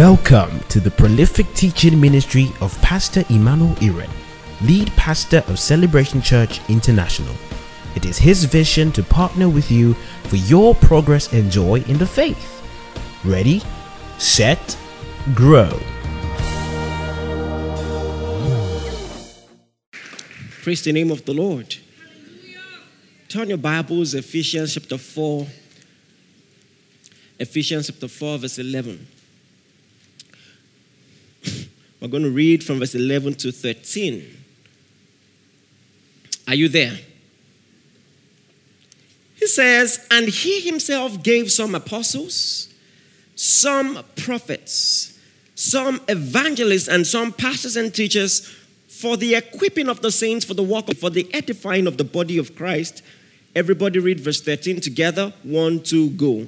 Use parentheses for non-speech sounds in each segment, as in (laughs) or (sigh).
Welcome to the prolific teaching ministry of Pastor Emmanuel Iren, lead pastor of Celebration Church International. It is his vision to partner with you for your progress and joy in the faith. Ready, set, grow. Praise the name of the Lord. Turn your Bibles, Ephesians chapter 4. Ephesians chapter 4, verse 11. We're going to read from verse 11 to 13. Are you there? He says, And he himself gave some apostles, some prophets, some evangelists, and some pastors and teachers for the equipping of the saints, for the work, of, for the edifying of the body of Christ. Everybody read verse 13 together. One, two, go.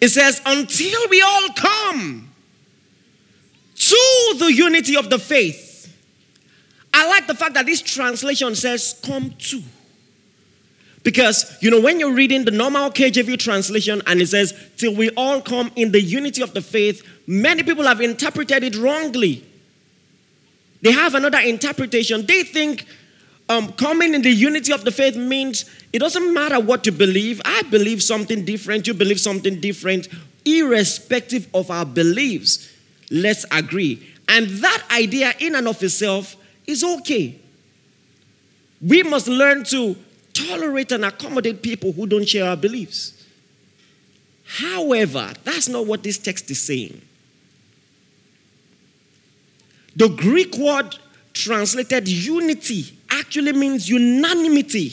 It says, until we all come to the unity of the faith. I like the fact that this translation says, come to. Because, you know, when you're reading the normal KJV translation and it says, till we all come in the unity of the faith, many people have interpreted it wrongly. They have another interpretation. They think um, coming in the unity of the faith means it doesn't matter what you believe. I believe something different, you believe something different, irrespective of our beliefs. Let's agree. And that idea, in and of itself, is okay. We must learn to tolerate and accommodate people who don't share our beliefs. However, that's not what this text is saying. The Greek word translated unity actually means unanimity.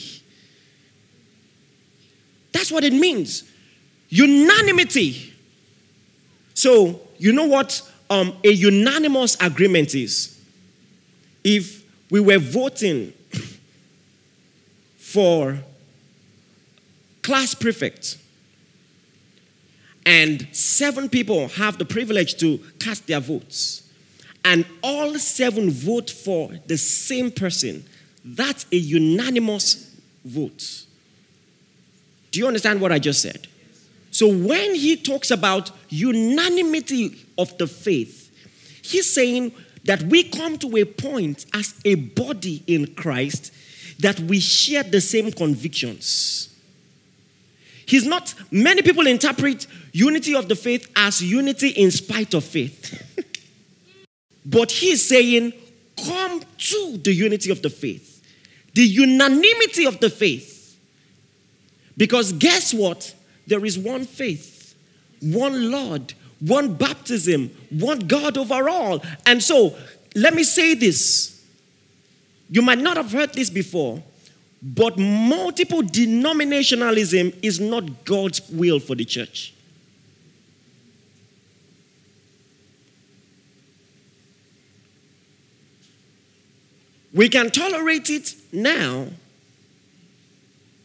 That's what it means. Unanimity. So, you know what um, a unanimous agreement is? If we were voting (coughs) for class prefect and seven people have the privilege to cast their votes and all seven vote for the same person that's a unanimous vote. Do you understand what I just said? So when he talks about unanimity of the faith, he's saying that we come to a point as a body in Christ that we share the same convictions. He's not, many people interpret unity of the faith as unity in spite of faith. (laughs) but he's saying, come to the unity of the faith the unanimity of the faith. Because guess what? There is one faith, one Lord, one baptism, one God over all. And so, let me say this. You might not have heard this before, but multiple denominationalism is not God's will for the church. We can tolerate it now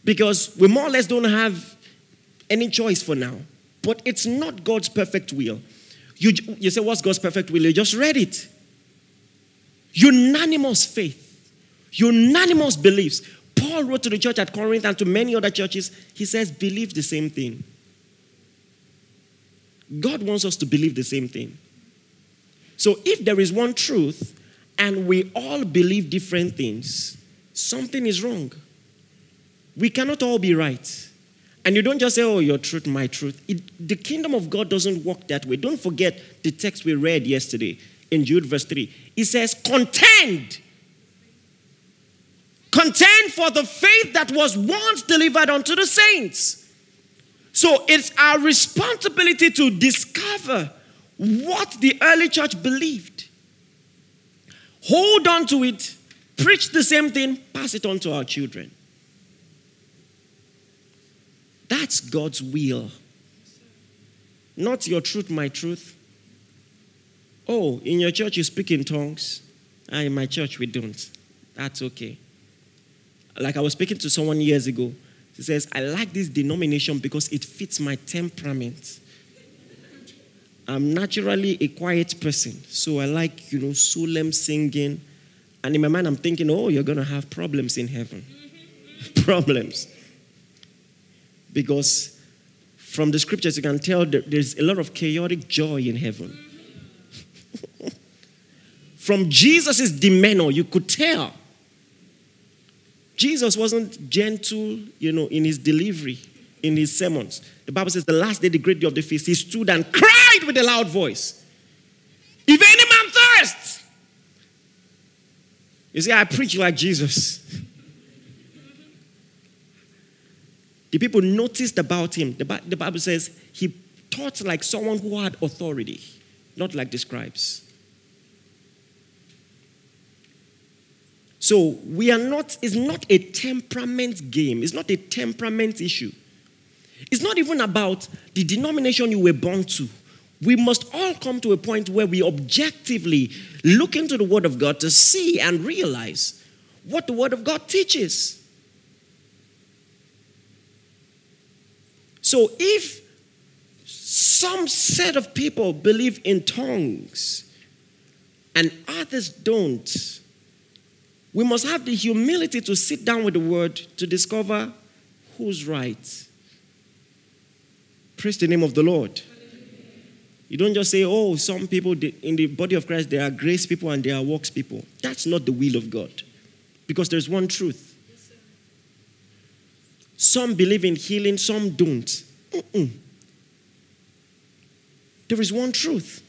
because we more or less don't have any choice for now. But it's not God's perfect will. You, you say, What's God's perfect will? You just read it. Unanimous faith, unanimous beliefs. Paul wrote to the church at Corinth and to many other churches, he says, Believe the same thing. God wants us to believe the same thing. So if there is one truth, and we all believe different things, something is wrong. We cannot all be right. And you don't just say, oh, your truth, my truth. It, the kingdom of God doesn't work that way. Don't forget the text we read yesterday in Jude, verse 3. It says, contend. Contend for the faith that was once delivered unto the saints. So it's our responsibility to discover what the early church believed hold on to it, preach the same thing, pass it on to our children. That's God's will. Not your truth, my truth. Oh, in your church you speak in tongues. Ah, in my church we don't. That's okay. Like I was speaking to someone years ago. She says, I like this denomination because it fits my temperament. I'm naturally a quiet person, so I like, you know, solemn singing. And in my mind, I'm thinking, oh, you're going to have problems in heaven. (laughs) problems. Because from the scriptures, you can tell there's a lot of chaotic joy in heaven. (laughs) from Jesus' demeanor, you could tell. Jesus wasn't gentle, you know, in his delivery, in his sermons. The Bible says the last day, the great day of the feast, he stood and cried with a loud voice. If any man thirsts, you see, I preach like Jesus. The people noticed about him. The, Bible says he taught like someone who had authority, not like the scribes. So we are not, it's not a temperament game, it's not a temperament issue. It's not even about the denomination you were born to. We must all come to a point where we objectively look into the Word of God to see and realize what the Word of God teaches. So if some set of people believe in tongues and others don't, we must have the humility to sit down with the Word to discover who's right. Praise the name of the Lord. You don't just say, oh, some people in the body of Christ, there are grace people and there are works people. That's not the will of God. Because there's one truth. Some believe in healing, some don't. Mm-mm. There is one truth.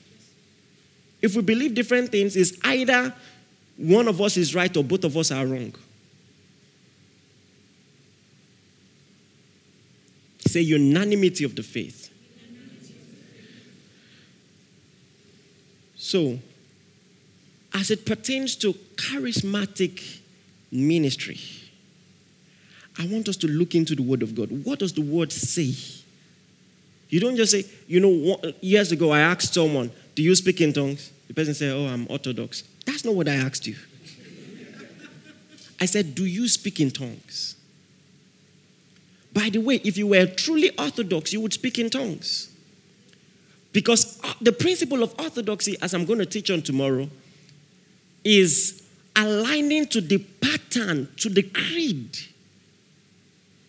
If we believe different things, it's either one of us is right or both of us are wrong. Say unanimity of the faith. So, as it pertains to charismatic ministry, I want us to look into the Word of God. What does the Word say? You don't just say, you know, years ago I asked someone, Do you speak in tongues? The person said, Oh, I'm Orthodox. That's not what I asked you. I said, Do you speak in tongues? By the way, if you were truly Orthodox, you would speak in tongues. Because uh, the principle of orthodoxy, as I'm going to teach on tomorrow, is aligning to the pattern, to the creed,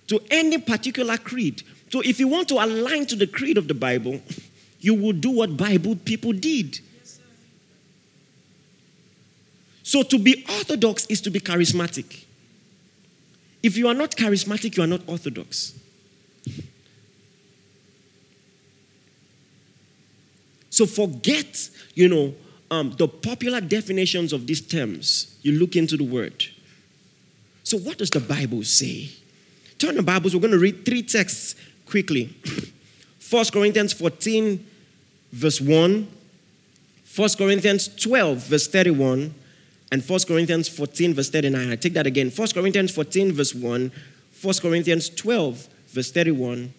to any particular creed. So if you want to align to the creed of the Bible, (laughs) you will do what Bible people did. So to be orthodox is to be charismatic. If you are not charismatic, you are not orthodox. So forget, you know, um, the popular definitions of these terms. You look into the word. So, what does the Bible say? Turn the Bibles, we're going to read three texts quickly (clears throat) 1 Corinthians 14, verse 1, 1 Corinthians 12, verse 31, and 1 Corinthians 14, verse 39. I take that again 1 Corinthians 14, verse 1, 1 Corinthians 12, verse 31,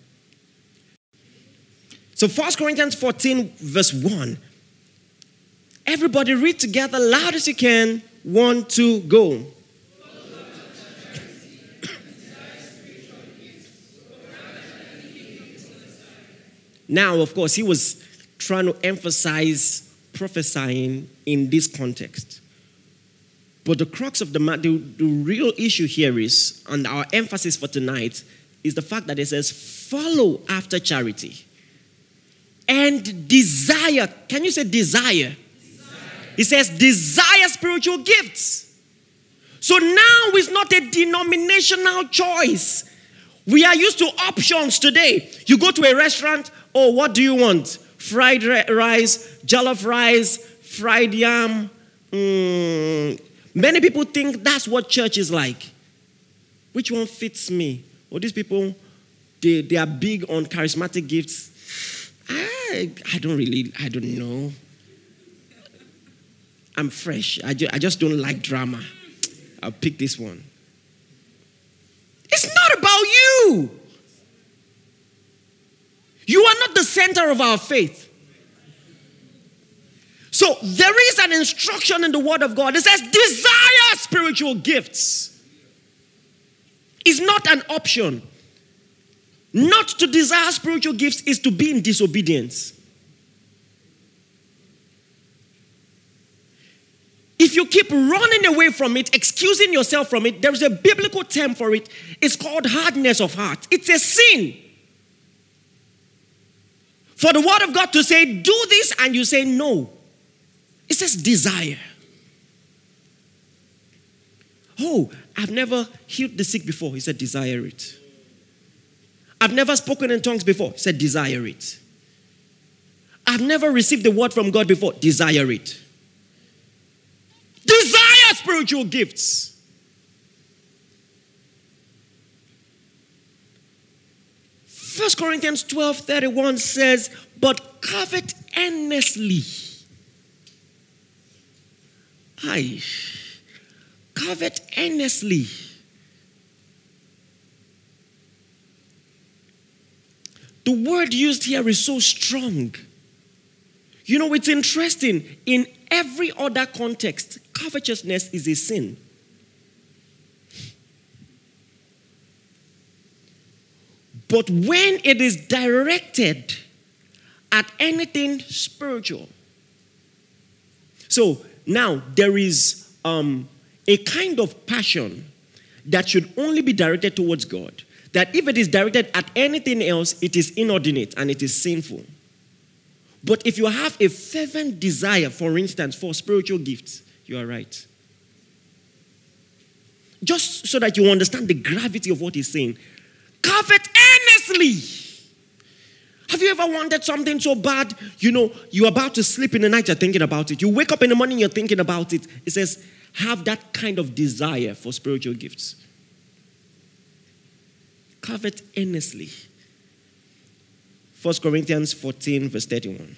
so 1 Corinthians 14, verse 1. Everybody read together loud as you can. One, two, go. Now, of course, he was trying to emphasize prophesying in this context. But the crux of the matter, the, the real issue here is, and our emphasis for tonight, is the fact that it says, follow after charity and desire. Can you say desire? He says, desire spiritual gifts. So now it's not a denominational choice. We are used to options today. You go to a restaurant, oh, what do you want? Fried rice, jollof rice, fried yam. Mm. Many people think that's what church is like. Which one fits me? Well, these people, they, they are big on charismatic gifts. I, I don't really, I don't know. I'm fresh. I, ju- I just don't like drama. I'll pick this one. It's not about you. You are not the center of our faith. So there is an instruction in the Word of God. It says, desire spiritual gifts. Is not an option. Not to desire spiritual gifts is to be in disobedience. If you keep running away from it, excusing yourself from it, there's a biblical term for it. It's called hardness of heart. It's a sin. For the word of God to say, do this, and you say no. It says desire. Oh, I've never healed the sick before. He said, desire it. I've never spoken in tongues before. He said, desire it. I've never received the word from God before. Desire it. Desire spiritual gifts. First Corinthians 12 31 says, But covet earnestly. I covet earnestly. The word used here is so strong. You know, it's interesting. In every other context, covetousness is a sin. But when it is directed at anything spiritual, so now there is um, a kind of passion that should only be directed towards God. That if it is directed at anything else, it is inordinate and it is sinful. But if you have a fervent desire, for instance, for spiritual gifts, you are right. Just so that you understand the gravity of what he's saying. Covet earnestly. Have you ever wanted something so bad? You know, you're about to sleep in the night, you're thinking about it. You wake up in the morning, you're thinking about it. It says, have that kind of desire for spiritual gifts. Covet earnestly. 1 Corinthians 14, verse 31.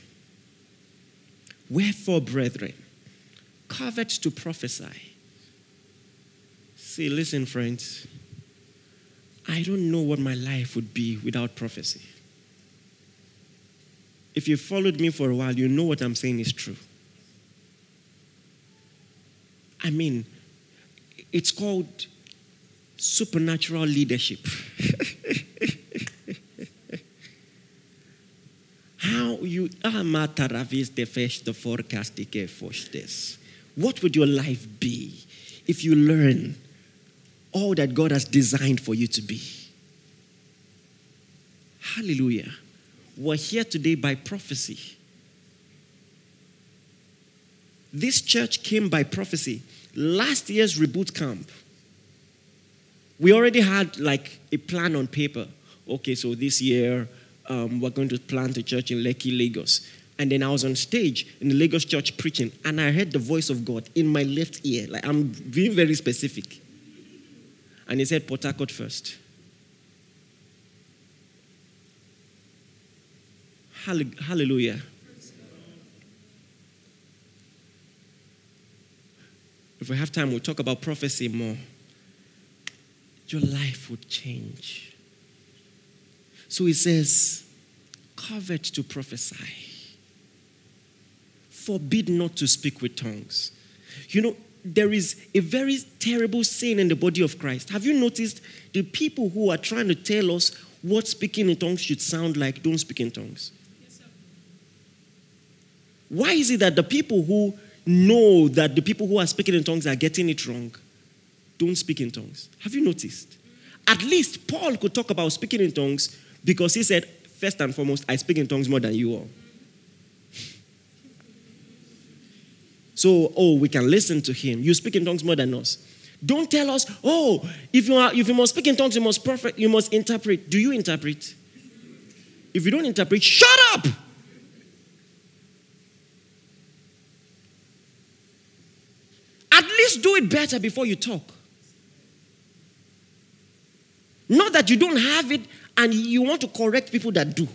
Wherefore, brethren, covet to prophesy. See, listen, friends. I don't know what my life would be without prophecy. If you followed me for a while, you know what I'm saying is true. I mean, it's called supernatural leadership. (laughs) How you ah, amataravis de fest the forecast this. What would your life be if you learn all that God has designed for you to be? Hallelujah. We're here today by prophecy. This church came by prophecy. Last year's reboot camp, we already had like a plan on paper. Okay, so this year um, we're going to plant a church in Lekki, Lagos. And then I was on stage in the Lagos church preaching, and I heard the voice of God in my left ear. Like I'm being very specific. And he said, Port Harcourt first. Hallelujah. If we have time, we'll talk about prophecy more. Your life would change. So he says, covet to prophesy, forbid not to speak with tongues. You know, there is a very terrible sin in the body of Christ. Have you noticed the people who are trying to tell us what speaking in tongues should sound like don't speak in tongues? Why is it that the people who know that the people who are speaking in tongues are getting it wrong don't speak in tongues? Have you noticed? At least Paul could talk about speaking in tongues because he said, first and foremost, I speak in tongues more than you all. (laughs) So, oh, we can listen to him. You speak in tongues more than us. Don't tell us, oh, if you, are, if you must speak in tongues, you must perfect, you must interpret. Do you interpret? If you don't interpret, shut up! At least do it better before you talk. Not that you don't have it and you want to correct people that do.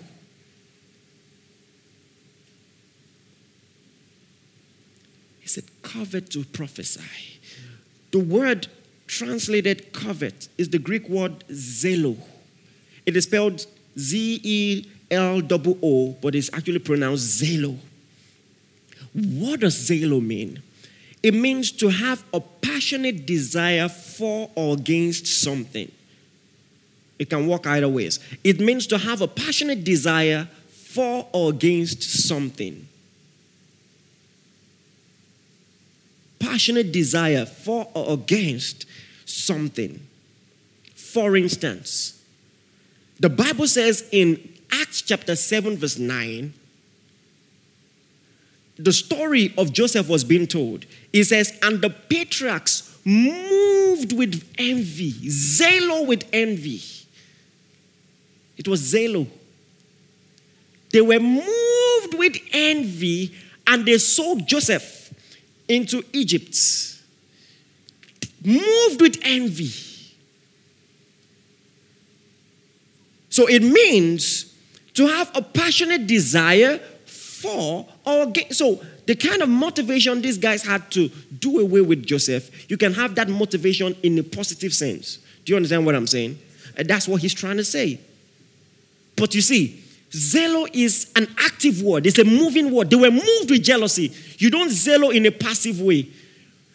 He said, covet to prophesy. The word translated covet is the Greek word zelo. It is spelled Z E L O O, but it's actually pronounced zelo. What does zelo mean? It means to have a passionate desire for or against something. It can work either ways. It means to have a passionate desire for or against something. passionate desire for or against something. For instance, the Bible says in Acts chapter 7, verse 9, the story of Joseph was being told. It says, And the patriarchs moved with envy, zelo with envy. It was zelo. They were moved with envy and they sold Joseph into Egypt. Moved with envy. So it means to have a passionate desire for or against. So the kind of motivation these guys had to do away with Joseph, you can have that motivation in a positive sense. Do you understand what I'm saying? And that's what he's trying to say. But you see, zelo is an active word, it's a moving word. They were moved with jealousy. You don't zelo in a passive way.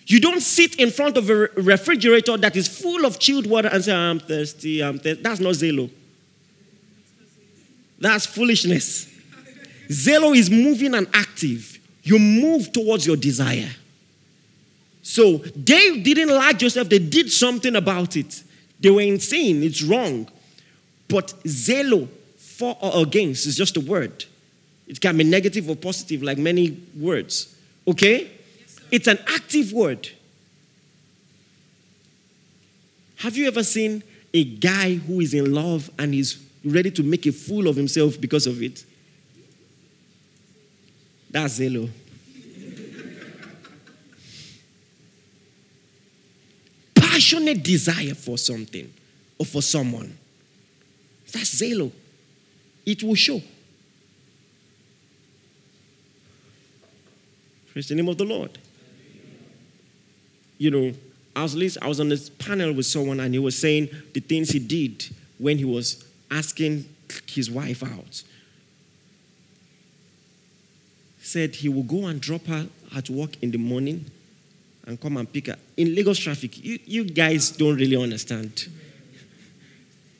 You don't sit in front of a refrigerator that is full of chilled water and say, I'm thirsty, I'm thirsty. That's not zelo. That's foolishness. Zelo is moving and active. You move towards your desire. So they didn't like Joseph, they did something about it. They were insane, it's wrong. But zelo, for or against, is just a word. It can be negative or positive, like many words. Okay? Yes, it's an active word. Have you ever seen a guy who is in love and is ready to make a fool of himself because of it? That's zelo. Passionate desire for something or for someone. That's zelo. It will show. Praise the name of the Lord. You know, I was listening, I was on this panel with someone and he was saying the things he did when he was asking his wife out said he will go and drop her at work in the morning and come and pick her. In Lagos traffic, you, you guys don't really understand.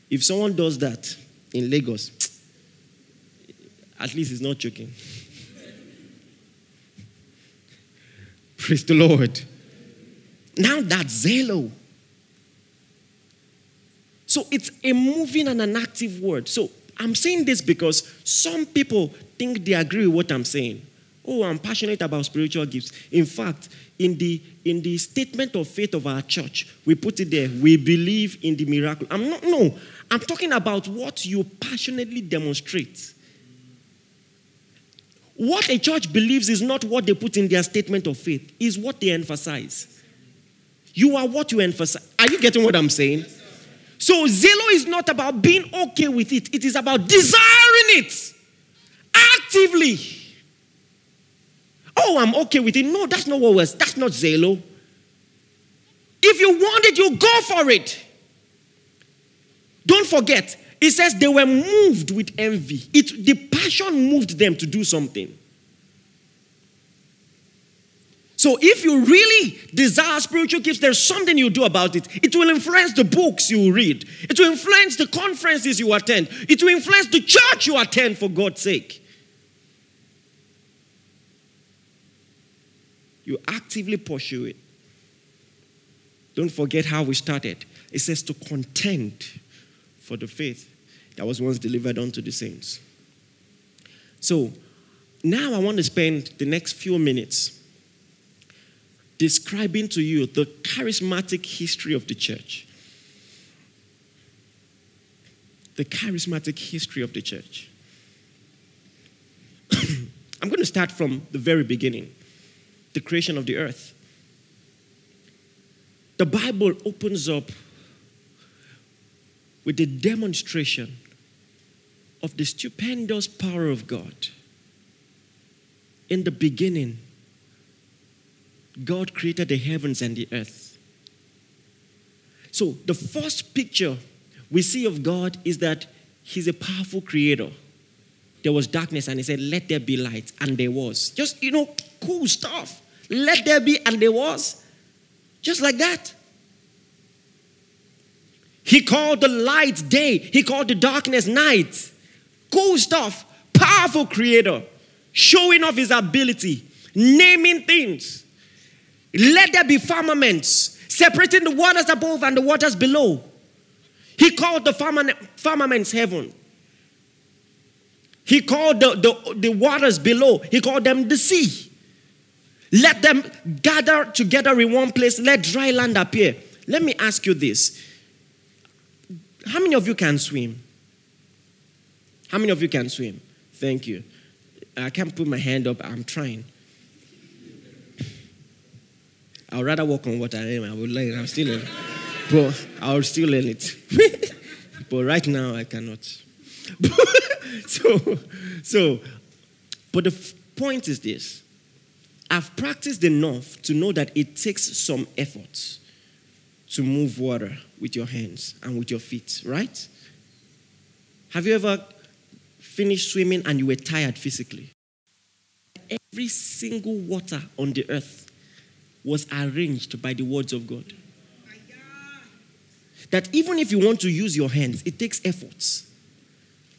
If someone does that in Lagos, at least he's not joking. (laughs) Praise the Lord. Now that's zelo. So it's a moving and an active word. So I'm saying this because some people think they agree with what I'm saying. Oh, I'm passionate about spiritual gifts. In fact, in the in the statement of faith of our church, we put it there. We believe in the miracle. I'm not no. I'm talking about what you passionately demonstrate. What a church believes is not what they put in their statement of faith, is what they emphasize. You are what you emphasize. Are you getting what I'm saying? So, zelo is not about being okay with it, it is about desiring it actively. Oh, I'm okay with it. No, that's not what was. That's not zelo. If you want it, you go for it. Don't forget, it says they were moved with envy. It, the passion moved them to do something. So if you really desire spiritual gifts, there's something you do about it. It will influence the books you read. It will influence the conferences you attend. It will influence the church you attend for God's sake. You actively pursue it. Don't forget how we started. It says to contend for the faith that was once delivered unto the saints. So now I want to spend the next few minutes describing to you the charismatic history of the church. The charismatic history of the church. (clears throat) I'm going to start from the very beginning the creation of the earth. The Bible opens up with the demonstration of the stupendous power of God. In the beginning, God created the heavens and the earth. So, the first picture we see of God is that He's a powerful creator. There was darkness, and He said, Let there be light, and there was. Just, you know, cool stuff. Let there be, and there was. Just like that. He called the light day, he called the darkness night. Cool stuff. Powerful creator. Showing off his ability, naming things. Let there be firmaments, separating the waters above and the waters below. He called the firmaments heaven. He called the, the, the waters below, he called them the sea. Let them gather together in one place. Let dry land appear. Let me ask you this. How many of you can swim? How many of you can swim? Thank you. I can't put my hand up. I'm trying. I'd rather walk on water anyway. I would learn. I'm still learning. But I'll still learn it. (laughs) but right now, I cannot. (laughs) so, so, but the f- point is this I've practiced enough to know that it takes some effort to move water with your hands and with your feet, right? Have you ever finished swimming and you were tired physically? Every single water on the earth was arranged by the words of God. That even if you want to use your hands, it takes efforts.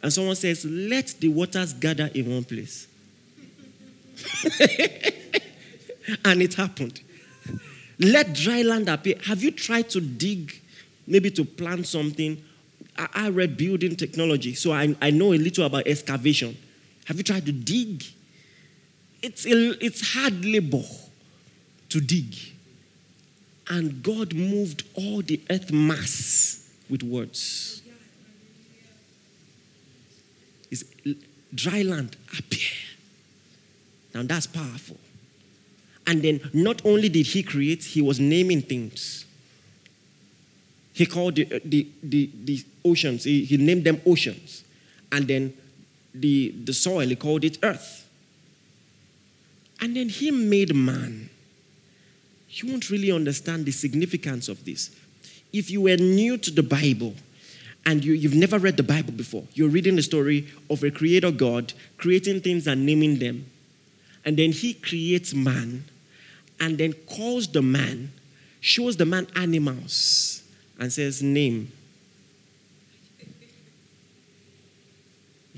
And someone says, Let the waters gather in one place. (laughs) and it happened. Let dry land appear. Have you tried to dig, maybe to plant something? I, I read building technology, so I, I know a little about excavation. Have you tried to dig? It's, it's hard labor to dig. And God moved all the earth mass with words. It's dry land appear. Now that's powerful. And then not only did he create, he was naming things. He called the, uh, the, the, the oceans, he, he named them oceans. And then the, the soil, he called it earth. And then he made man. You won't really understand the significance of this. If you were new to the Bible and you, you've never read the Bible before, you're reading the story of a creator God creating things and naming them. And then he creates man and then calls the man, shows the man animals, and says, Name.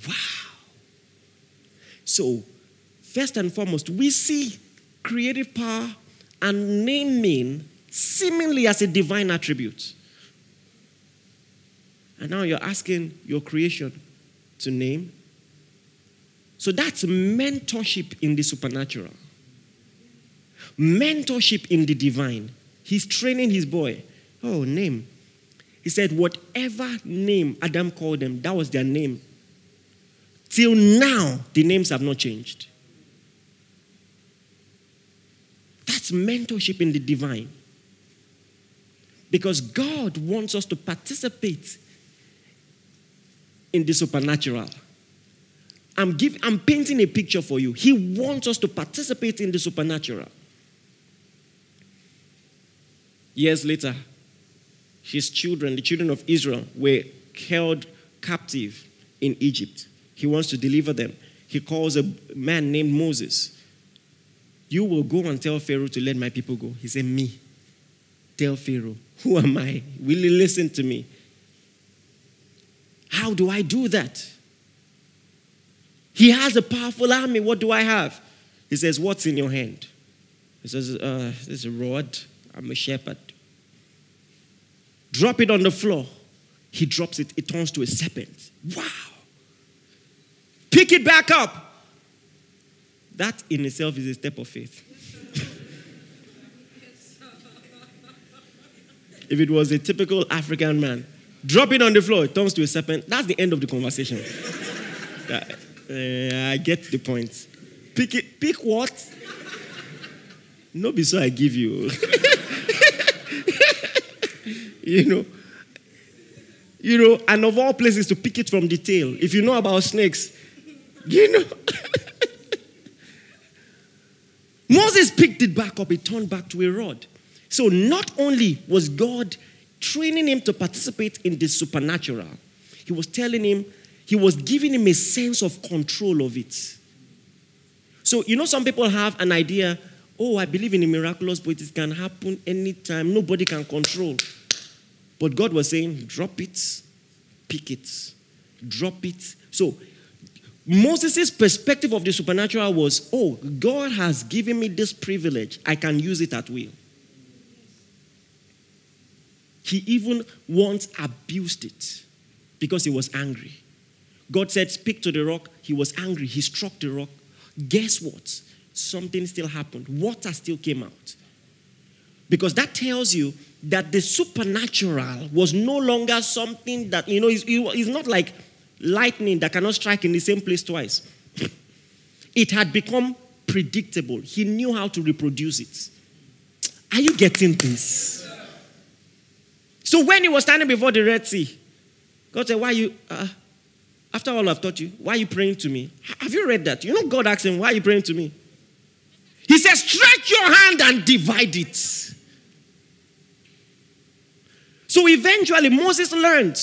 Wow. So, first and foremost, we see creative power and naming seemingly as a divine attribute. And now you're asking your creation to name. So that's mentorship in the supernatural mentorship in the divine. He's training his boy. Oh, name. He said, whatever name Adam called them, that was their name. Till now, the names have not changed. That's mentorship in the divine. Because God wants us to participate in the supernatural. I'm, give, I'm painting a picture for you. He wants us to participate in the supernatural. Years later, his children, the children of Israel, were held captive in Egypt. He wants to deliver them. He calls a man named Moses. You will go and tell Pharaoh to let my people go. He said, Me. Tell Pharaoh, who am I? Will you listen to me? How do I do that? He has a powerful army. What do I have? He says, What's in your hand? He says, uh, There's a rod. I'm a shepherd. Drop it on the floor. He drops it, it turns to a serpent. Wow. Pick it back up. That in itself is a step of faith. (laughs) if it was a typical African man, drop it on the floor, it turns to a serpent. That's the end of the conversation. (laughs) uh, I get the point. Pick it. Pick what? No, be so I give you. (laughs) you know. You know, and of all places to pick it from the tail. If you know about snakes, you know. (laughs) Moses picked it back up, it turned back to a rod. So not only was God training him to participate in the supernatural, he was telling him, he was giving him a sense of control of it. So, you know, some people have an idea, oh, I believe in the miraculous, but it can happen anytime. Nobody can control. But God was saying, drop it, pick it, drop it. So Moses' perspective of the supernatural was oh, God has given me this privilege, I can use it at will. He even once abused it because he was angry. God said, Speak to the rock. He was angry. He struck the rock. Guess what? Something still happened. Water still came out. Because that tells you that the supernatural was no longer something that, you know, it's, it's not like lightning that cannot strike in the same place twice. It had become predictable. He knew how to reproduce it. Are you getting this? So when he was standing before the Red Sea, God said, Why you, uh, after all I've taught you, why are you praying to me? Have you read that? You know, God asked him, Why are you praying to me? He says, Stretch your hand and divide it. So eventually, Moses learned.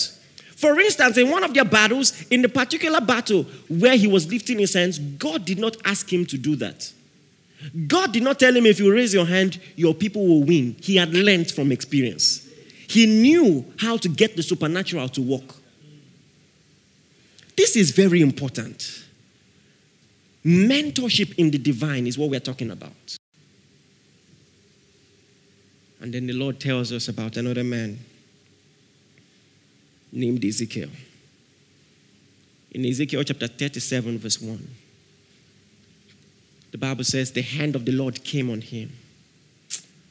For instance, in one of their battles, in the particular battle where he was lifting his hands, God did not ask him to do that. God did not tell him, if you raise your hand, your people will win. He had learned from experience. He knew how to get the supernatural to work. This is very important. Mentorship in the divine is what we're talking about. And then the Lord tells us about another man named Ezekiel. In Ezekiel chapter 37, verse 1, the Bible says, The hand of the Lord came on him.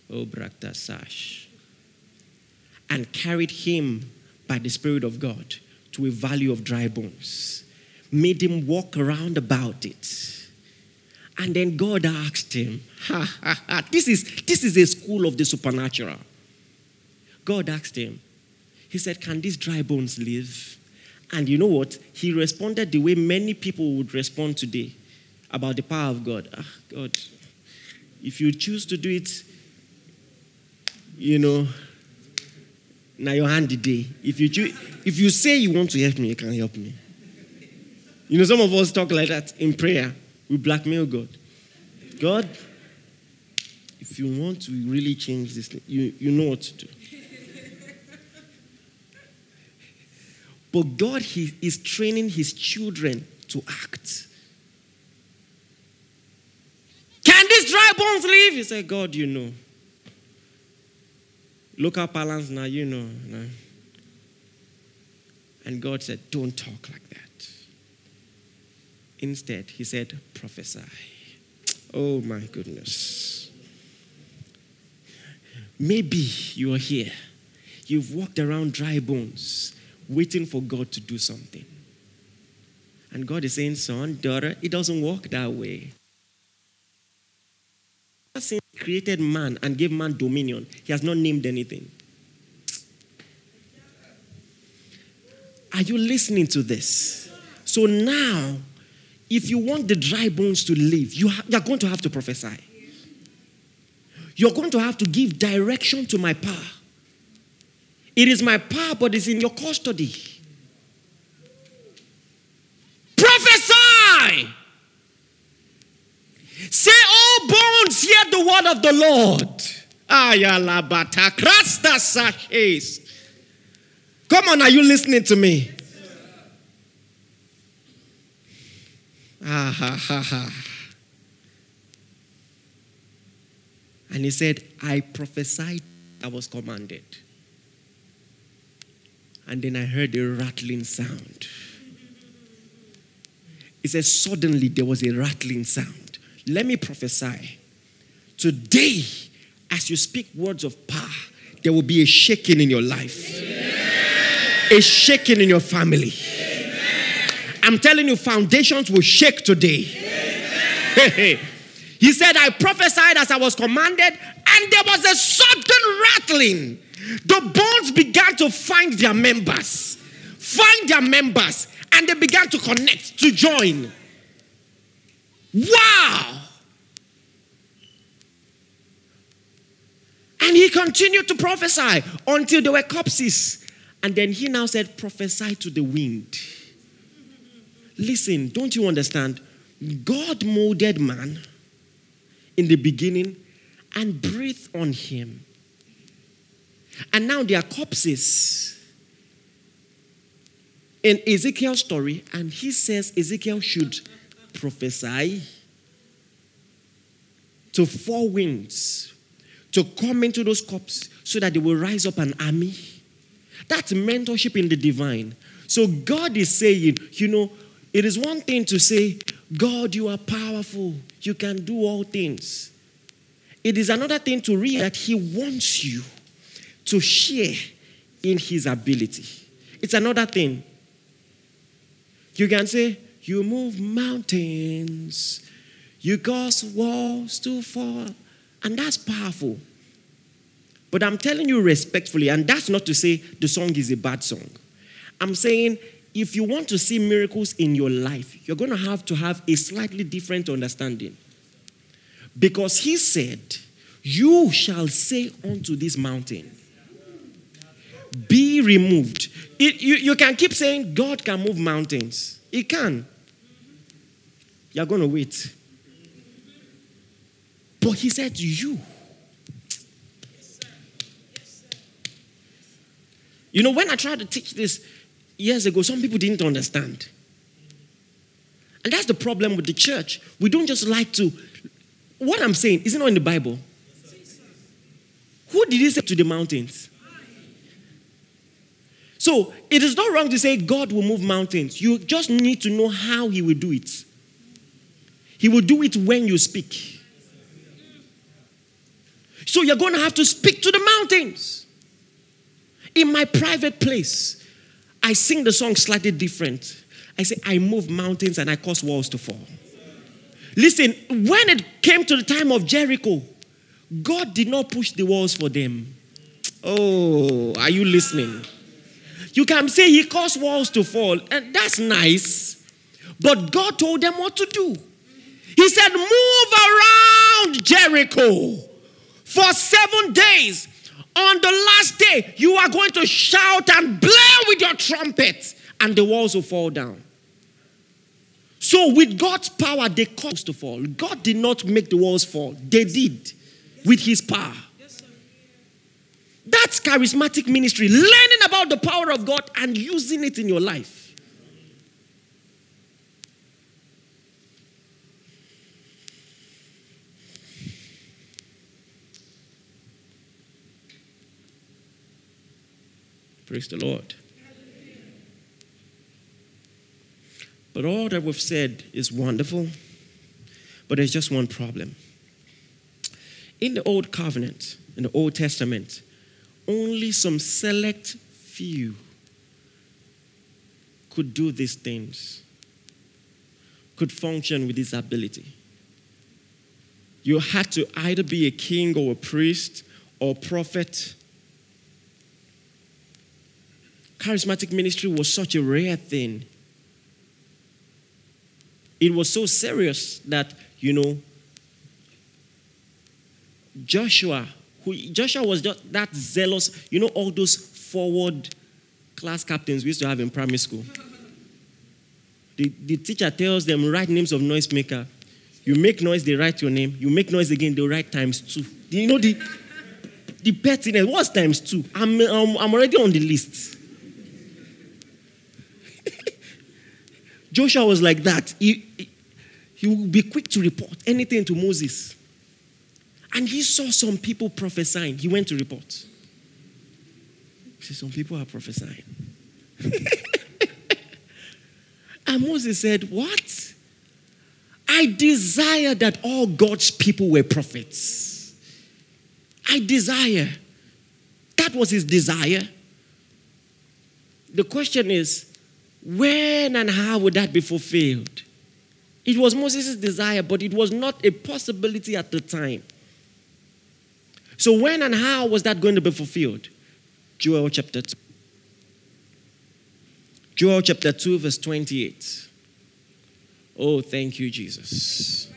Oh, Brakta Sash. And carried him by the Spirit of God to a valley of dry bones, made him walk around about it. And then God asked him, ha, ha, ha, this, is, this is a school of the supernatural. God asked him, He said, Can these dry bones live? And you know what? He responded the way many people would respond today about the power of God. Ah, God, if you choose to do it, you know, now your hand today. If you choose, if you say you want to help me, you can help me. You know, some of us talk like that in prayer. We blackmail God. God, if you want to really change this, you, you know what to do. But God he, is training his children to act. Can these dry bones live? He said, God, you know. Local balance now, you know. No. And God said, Don't talk like that. Instead, He said, Prophesy. Oh my goodness. Maybe you are here. You've walked around dry bones, waiting for God to do something. And God is saying, Son, daughter, it doesn't work that way. He created man and gave man dominion. He has not named anything. Are you listening to this? So now, if you want the dry bones to live, you, ha- you're going to have to prophesy. You're going to have to give direction to my power. It is my power, but it's in your custody. Prophesy! Say, all bones, hear the word of the Lord. Ayalabata, krasta sashes. Come on, are you listening to me? Ah, ha, ha, ha. And he said, I prophesied, I was commanded. And then I heard a rattling sound. He says, Suddenly there was a rattling sound. Let me prophesy. Today, as you speak words of power, there will be a shaking in your life, Amen. a shaking in your family. Amen. I'm telling you, foundations will shake today. He said, I prophesied as I was commanded, and there was a sudden rattling. The bones began to find their members, find their members, and they began to connect, to join. Wow! And he continued to prophesy until there were corpses. And then he now said, Prophesy to the wind. Listen, don't you understand? God molded man in the beginning and breathed on him. And now they are corpses. in Ezekiel's story, and he says Ezekiel should prophesy to four winds to come into those cups so that they will rise up an army. That's mentorship in the divine. So God is saying, you know, it is one thing to say, God, you are powerful, you can do all things. It is another thing to read that He wants you to share in His ability. It's another thing. You can say, You move mountains, you cause walls to fall, and that's powerful. But I'm telling you respectfully, and that's not to say the song is a bad song. I'm saying if you want to see miracles in your life, you're going to have to have a slightly different understanding. Because he said, You shall say unto this mountain, Be removed. It, you, you can keep saying, God can move mountains. He can. You're going to wait. But he said, You. You know, when I tried to teach this years ago, some people didn't understand. And that's the problem with the church. We don't just like to. What I'm saying, isn't in the Bible? Who did he say to the mountains? So it is not wrong to say God will move mountains. You just need to know how he will do it. He will do it when you speak. So you're going to have to speak to the mountains. In my private place, I sing the song slightly different. I say, I move mountains and I cause walls to fall. Listen, when it came to the time of Jericho, God did not push the walls for them. Oh, are you listening? You can say he caused walls to fall, and that's nice. But God told them what to do. He said, Move around Jericho for seven days. On the last day, you are going to shout and blare with your trumpet, and the walls will fall down. So, with God's power, they caused to fall. God did not make the walls fall, they did with His power. That's charismatic ministry, learning about the power of God and using it in your life. Praise the Lord. But all that we've said is wonderful, but there's just one problem. In the Old Covenant, in the Old Testament, only some select few could do these things, could function with this ability. You had to either be a king or a priest or a prophet charismatic ministry was such a rare thing. It was so serious that, you know, Joshua, who Joshua was just that zealous, you know, all those forward class captains we used to have in primary school. The, the teacher tells them, write names of noisemaker. You make noise, they write your name. You make noise again, they write times two. You know the the pettiness. What's times two? I'm, I'm, I'm already on the list. (laughs) Joshua was like that. He, he would be quick to report anything to Moses. And he saw some people prophesying. He went to report. He said, Some people are prophesying. (laughs) and Moses said, What? I desire that all God's people were prophets. I desire. That was his desire. The question is, when and how would that be fulfilled? It was Moses' desire, but it was not a possibility at the time. So, when and how was that going to be fulfilled? Joel chapter 2. Joel chapter 2, verse 28. Oh, thank you, Jesus.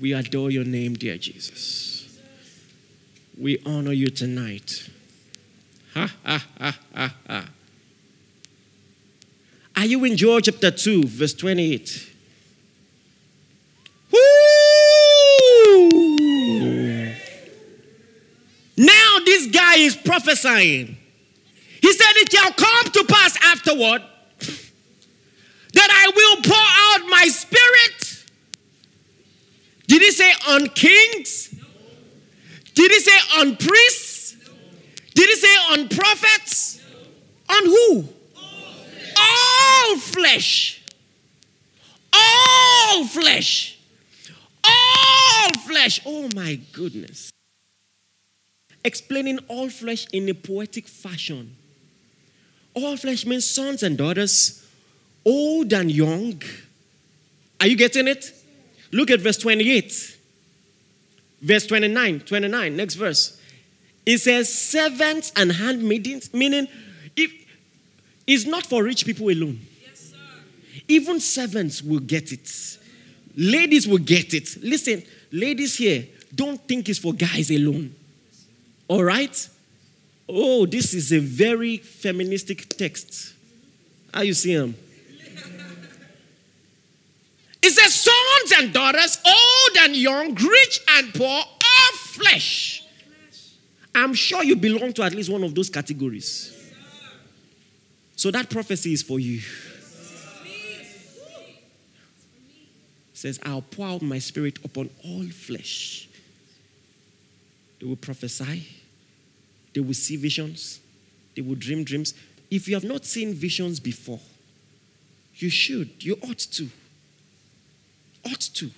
We adore your name, dear Jesus. We honor you tonight. Ha, ha, ha, ha, ha. Are you in Joel chapter 2, verse 28? Now this guy is prophesying. He said, It shall come to pass afterward that I will pour out my spirit. Did he say on kings? Did he say on priests? Did he say on prophets? On who? All flesh. All flesh. All flesh. Oh my goodness. Explaining all flesh in a poetic fashion. All flesh means sons and daughters, old and young. Are you getting it? Look at verse 28. Verse 29, 29, next verse. It says, servants and handmaidens, meaning if it's not for rich people alone. Yes, Even servants will get it. Ladies will get it. Listen, ladies here, don't think it's for guys alone. All right? Oh, this is a very feministic text. How you see them? (laughs) It says, sons and daughters, old and young, rich and poor, all flesh. I'm sure you belong to at least one of those categories. So that prophecy is for you. Says, I'll pour out my spirit upon all flesh. They will prophesy, they will see visions, they will dream dreams. If you have not seen visions before, you should, you ought to. Ought to.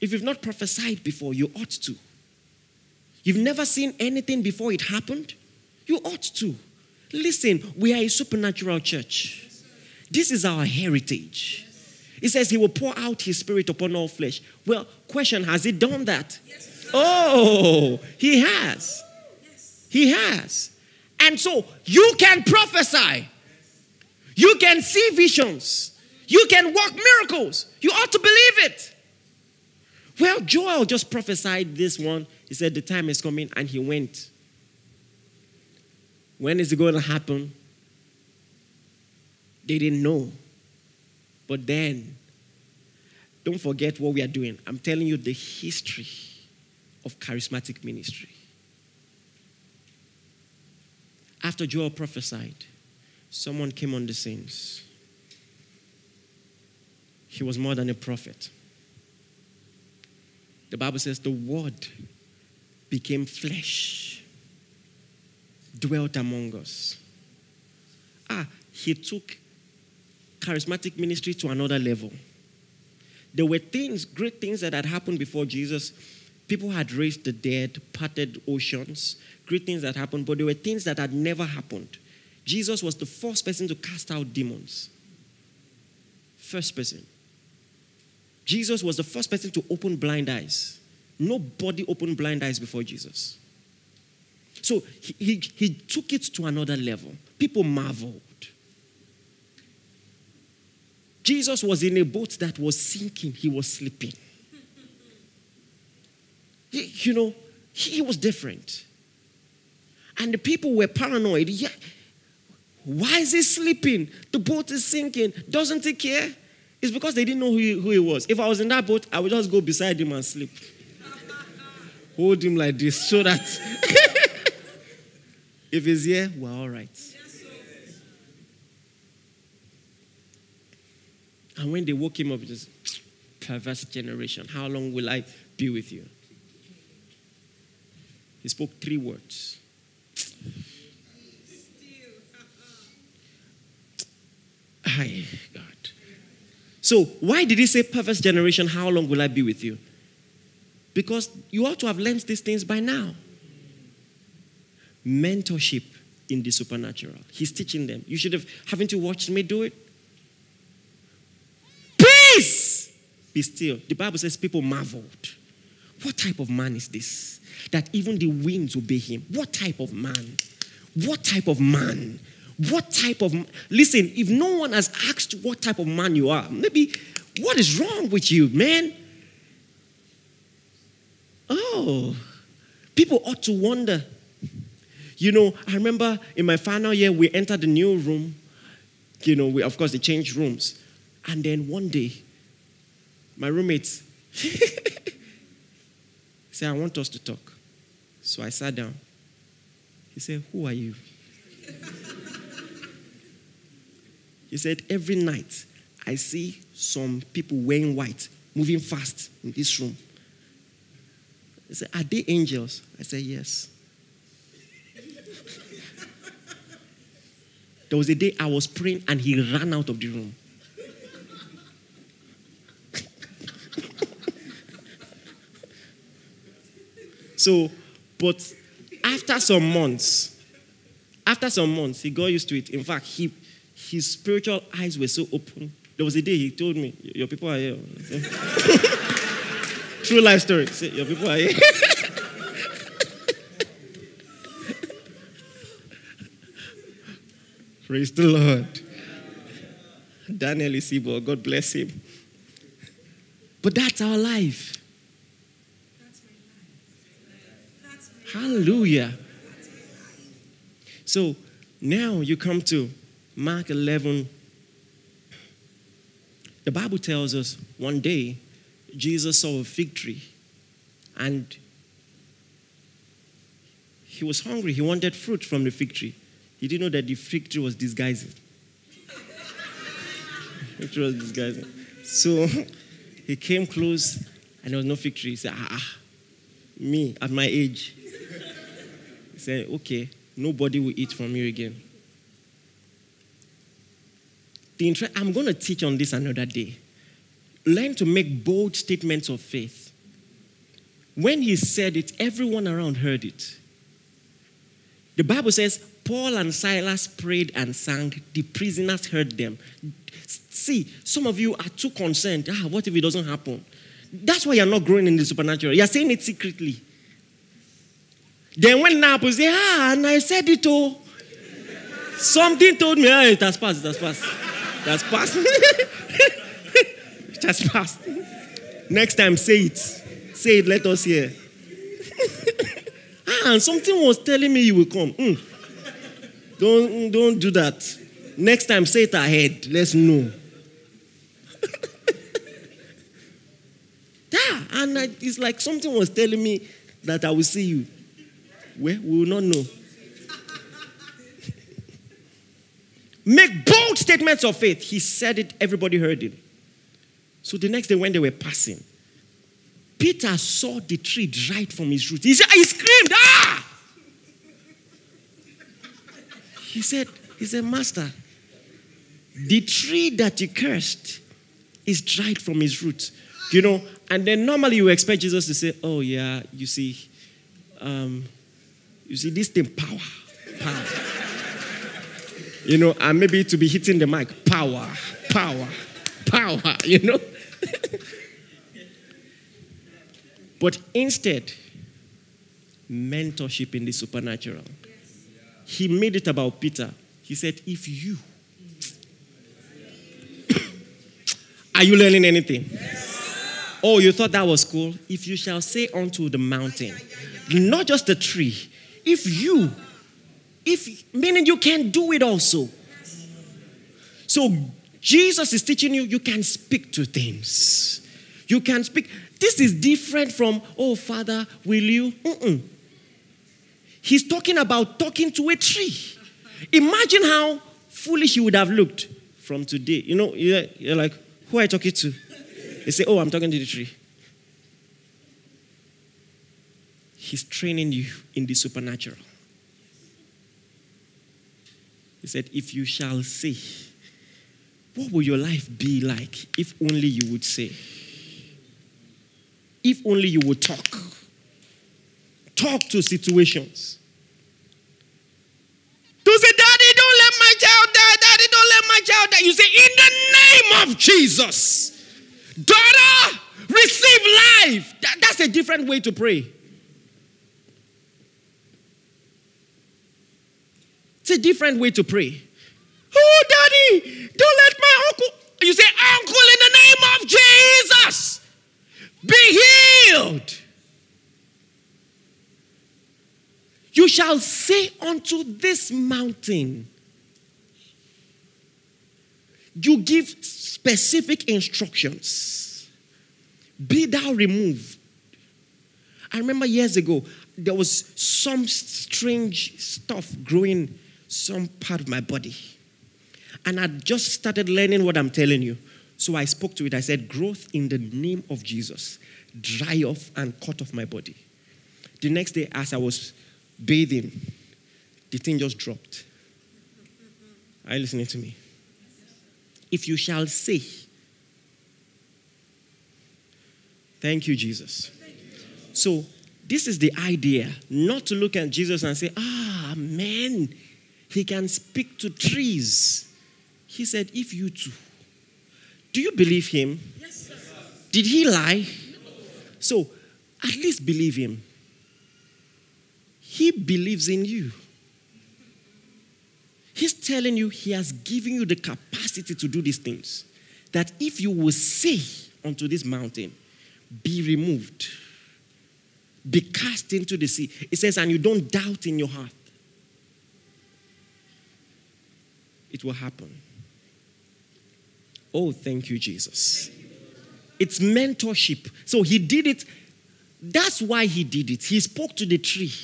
If you've not prophesied before, you ought to. You've never seen anything before it happened, you ought to. Listen, we are a supernatural church. This is our heritage. He says he will pour out his spirit upon all flesh. Well, question has he done that? Yes, oh, he has. Yes. He has. And so you can prophesy, you can see visions, you can work miracles. You ought to believe it. Well, Joel just prophesied this one. He said, The time is coming, and he went. When is it going to happen? They didn't know. But then, don't forget what we are doing. I'm telling you the history of charismatic ministry. After Joel prophesied, someone came on the scenes. He was more than a prophet. The Bible says the Word became flesh, dwelt among us. Ah, he took charismatic ministry to another level. There were things, great things that had happened before Jesus. People had raised the dead, parted oceans, great things that happened, but there were things that had never happened. Jesus was the first person to cast out demons. First person. Jesus was the first person to open blind eyes. Nobody opened blind eyes before Jesus. So he, he, he took it to another level. People marveled. Jesus was in a boat that was sinking, he was sleeping. He, you know, he was different. And the people were paranoid. Yeah, why is he sleeping? The boat is sinking. Doesn't he care? It's because they didn't know who he, who he was. If I was in that boat, I would just go beside him and sleep. (laughs) Hold him like this so that (laughs) if he's here, we're all right. And when they woke him up, just perverse generation. How long will I be with you? He spoke three words. Hi, God. So, why did he say, perverse generation, how long will I be with you? Because you ought to have learned these things by now. Mentorship in the supernatural. He's teaching them. You should have haven't you watched me do it? Be still. The Bible says people marveled. What type of man is this? That even the winds obey him. What type of man? What type of man? What type of listen, if no one has asked what type of man you are, maybe what is wrong with you, man? Oh, people ought to wonder. You know, I remember in my final year, we entered the new room. You know, we, of course, they changed rooms. And then one day, my roommates (laughs) said, I want us to talk. So I sat down. He said, Who are you? He said, Every night I see some people wearing white, moving fast in this room. He said, Are they angels? I said, Yes. (laughs) there was a day I was praying and he ran out of the room. So, but after some months, after some months, he got used to it. In fact, he, his spiritual eyes were so open. There was a day he told me, Your people are here. (laughs) True life story. Say, Your people are here. (laughs) Praise the Lord. Daniel Isibo, God bless him. But that's our life. Hallelujah. So now you come to Mark 11. The Bible tells us one day Jesus saw a fig tree and he was hungry. He wanted fruit from the fig tree. He didn't know that the fig tree was disguising. (laughs) fig tree was disguising. So (laughs) he came close and there was no fig tree. He said, ah, ah me at my age. Said, okay, nobody will eat from you again. The inter- I'm going to teach on this another day. Learn to make bold statements of faith. When he said it, everyone around heard it. The Bible says Paul and Silas prayed and sang. The prisoners heard them. See, some of you are too concerned. Ah, what if it doesn't happen? That's why you're not growing in the supernatural. You're saying it secretly. Then when it happens, say, ah, and I said it all. Something told me, ah, it has passed, it has passed. It has passed. (laughs) it has passed. Next time, say it. Say it, let us hear. (laughs) ah, and something was telling me you will come. Mm. Don't, don't do that. Next time, say it ahead. Let's know. (laughs) yeah, and I, it's like something was telling me that I will see you. Well, we will not know. Make bold statements of faith. He said it, everybody heard it. So the next day, when they were passing, Peter saw the tree dried from his roots. He, said, he screamed, Ah! He said, he said, Master, the tree that you cursed is dried from his roots. You know, and then normally you expect Jesus to say, Oh, yeah, you see, um, you see, this thing, power, power. you know, and maybe to be hitting the mic, power, power, power, you know. (laughs) but instead, mentorship in the supernatural. He made it about Peter. He said, If you, (coughs) are you learning anything? Oh, you thought that was cool? If you shall say unto the mountain, not just the tree, if you, if meaning you can do it also. So Jesus is teaching you, you can speak to things. You can speak. This is different from, oh, Father, will you? Mm-mm. He's talking about talking to a tree. Imagine how foolish you would have looked from today. You know, you're, you're like, who are you talking to? They say, oh, I'm talking to the tree. He's training you in the supernatural. He said, If you shall say, what will your life be like if only you would say? If only you would talk. Talk to situations. Don't say, Daddy, don't let my child die. Daddy, don't let my child die. You say, In the name of Jesus, daughter, receive life. That, that's a different way to pray. It's a different way to pray. Oh, daddy, don't let my uncle. You say, uncle, in the name of Jesus, be healed. You shall say unto this mountain. You give specific instructions. Be thou removed. I remember years ago, there was some strange stuff growing some part of my body. And I just started learning what I'm telling you. So I spoke to it. I said, Growth in the name of Jesus. Dry off and cut off my body. The next day, as I was bathing, the thing just dropped. Are you listening to me? If you shall say, Thank you, Jesus. So, this is the idea not to look at Jesus and say, Ah, man, he can speak to trees. He said, If you too. Do you believe him? Yes, Did he lie? No. So, at least believe him. He believes in you. He's telling you he has given you the capacity to do these things. That if you will say unto this mountain, be removed, be cast into the sea. It says, and you don't doubt in your heart. It will happen. Oh, thank you, Jesus. It's mentorship. So he did it. That's why he did it. He spoke to the tree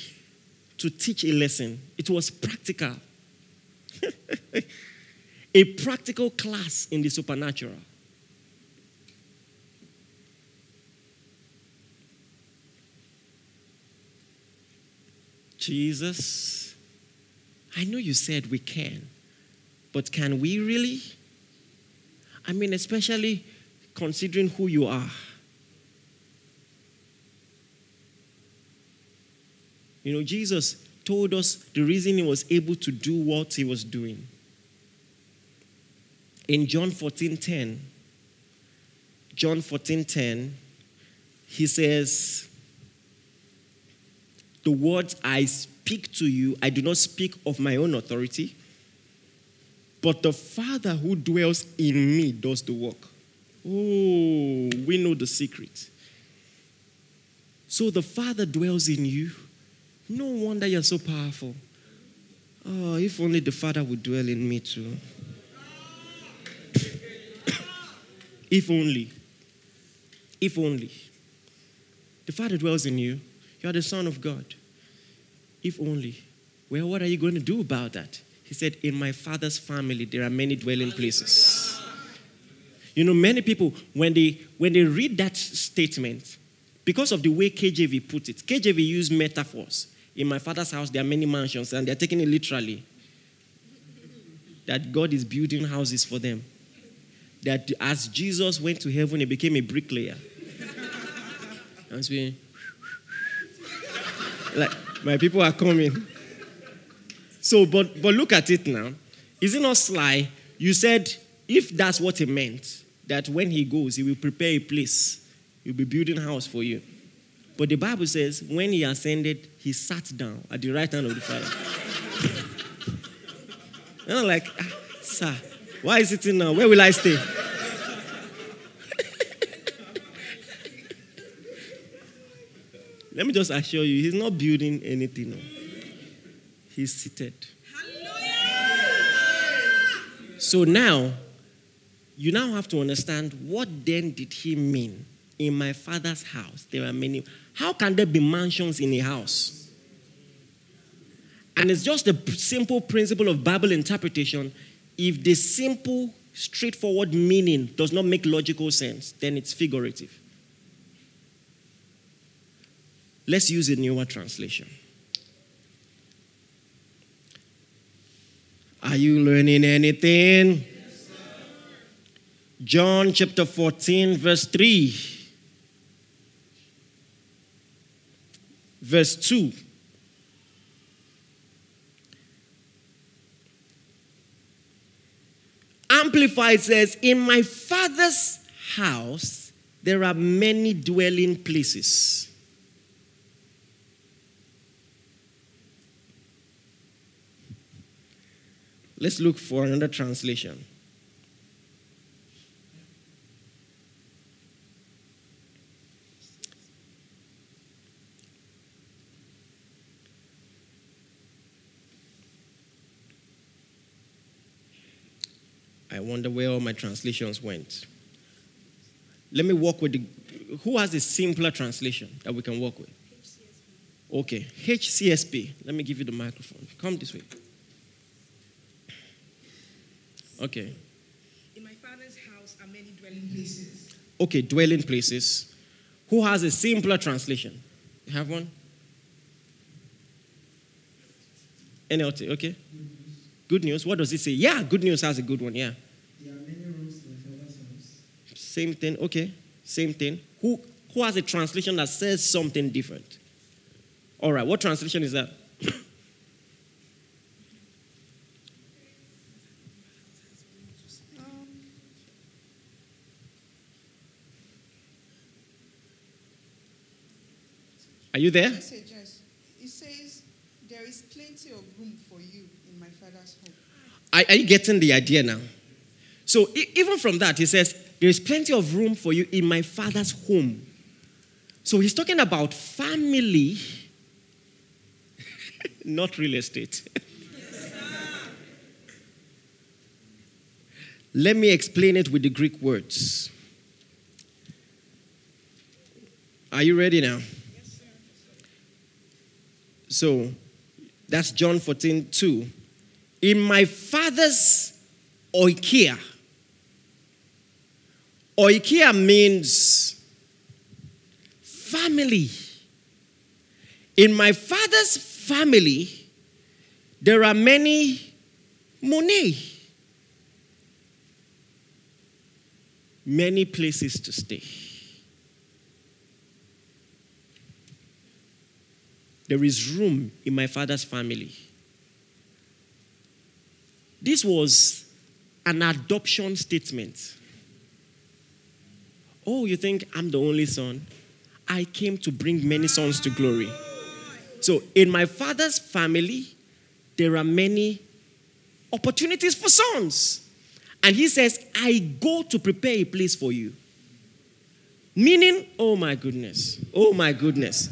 to teach a lesson. It was practical. (laughs) a practical class in the supernatural. Jesus, I know you said we can, but can we really? I mean, especially considering who you are. You know, Jesus told us the reason he was able to do what he was doing. In John 14 10, John 14 10, he says, The words I speak to you, I do not speak of my own authority, but the Father who dwells in me does the work. Oh, we know the secret. So the Father dwells in you. No wonder you're so powerful. Oh, if only the Father would dwell in me too. (coughs) if only. If only. The Father dwells in you. You are the Son of God. If only. Well, what are you going to do about that? He said, In my Father's family, there are many dwelling places. You know, many people, when they, when they read that statement, because of the way KJV put it, KJV used metaphors. In my father's house, there are many mansions, and they're taking it literally. That God is building houses for them. That as Jesus went to heaven, he became a bricklayer. (laughs) And so, (laughs) like, my people are coming. So, but, but look at it now. Is it not sly? You said, if that's what he meant, that when he goes, he will prepare a place, he'll be building a house for you. But the Bible says, when he ascended, he sat down at the right hand of the Father. (laughs) and I'm like, ah, sir, why is it in now? Where will I stay? (laughs) Let me just assure you, he's not building anything. He's seated. So now, you now have to understand what then did he mean? In my father's house, there are many. How can there be mansions in a house? And it's just a simple principle of Bible interpretation. If the simple, straightforward meaning does not make logical sense, then it's figurative. Let's use a newer translation. Are you learning anything? John chapter 14, verse 3. Verse 2. Amplified says, In my father's house there are many dwelling places. Let's look for another translation. I wonder where all my translations went. Let me work with the. Who has a simpler translation that we can work with? HCSB. Okay, HCSB. Let me give you the microphone. Come this way. Okay. In my father's house are many dwelling places. Okay, dwelling places. Who has a simpler translation? You have one? NLT, okay. Good news. What does it say? Yeah, good news has a good one. Yeah. There are many rooms to my father's house. Same thing. Okay. Same thing. Who who has a translation that says something different? All right. What translation is that? You there? Message, yes. It says, There is plenty of room for you in my father's home. Are, are you getting the idea now? So even from that, he says, There is plenty of room for you in my father's home. So he's talking about family, (laughs) not real estate. (laughs) Let me explain it with the Greek words. Are you ready now? So that's John 14, 2. In my father's oikia. Oikia means family. In my father's family, there are many money, many places to stay. There is room in my father's family. This was an adoption statement. Oh, you think I'm the only son? I came to bring many sons to glory. So, in my father's family, there are many opportunities for sons. And he says, I go to prepare a place for you. Meaning, oh my goodness, oh my goodness.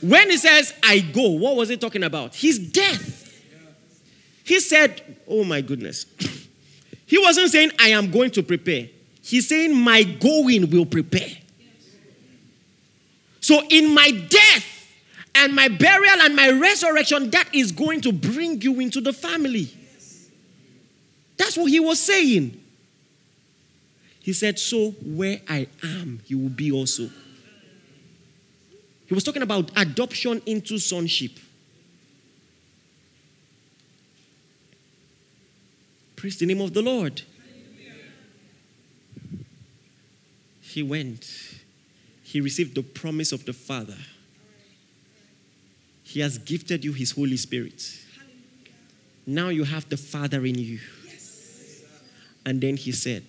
When he says, I go, what was he talking about? His death. He said, oh my goodness. He wasn't saying, I am going to prepare. He's saying, my going will prepare. So, in my death and my burial and my resurrection, that is going to bring you into the family. That's what he was saying. He said, So where I am, you will be also. He was talking about adoption into sonship. Praise the name of the Lord. He went. He received the promise of the Father. He has gifted you His Holy Spirit. Now you have the Father in you. And then He said,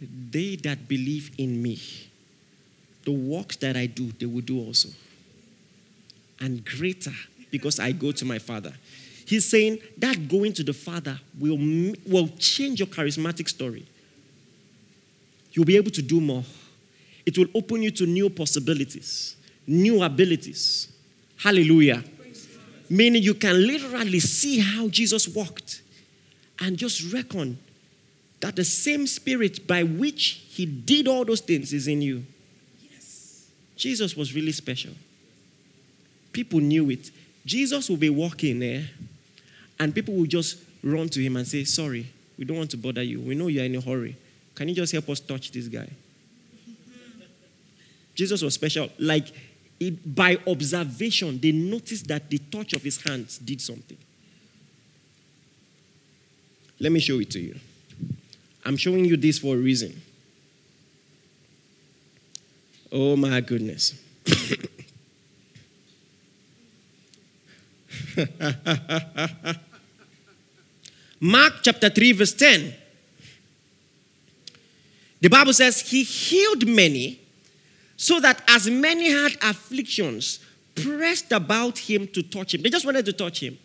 They that believe in me, the works that I do, they will do also. And greater, because I go to my Father. He's saying that going to the Father will, will change your charismatic story. You'll be able to do more. It will open you to new possibilities, new abilities. Hallelujah. Meaning you can literally see how Jesus walked and just reckon that the same spirit by which he did all those things is in you. Jesus was really special. People knew it. Jesus will be walking there, and people will just run to him and say, Sorry, we don't want to bother you. We know you're in a hurry. Can you just help us touch this guy? (laughs) Jesus was special. Like, it, by observation, they noticed that the touch of his hands did something. Let me show it to you. I'm showing you this for a reason. Oh my goodness. (laughs) Mark chapter 3, verse 10. The Bible says, He healed many, so that as many had afflictions, pressed about him to touch him. They just wanted to touch him.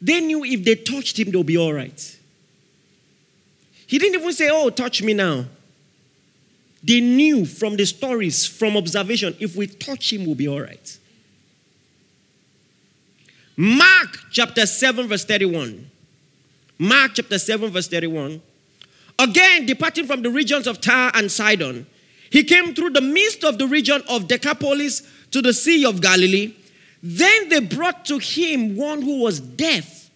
They knew if they touched him, they'll be all right. He didn't even say, Oh, touch me now. They knew from the stories, from observation, if we touch him, we'll be all right. Mark chapter 7, verse 31. Mark chapter 7, verse 31. Again, departing from the regions of Tyre and Sidon, he came through the midst of the region of Decapolis to the Sea of Galilee. Then they brought to him one who was deaf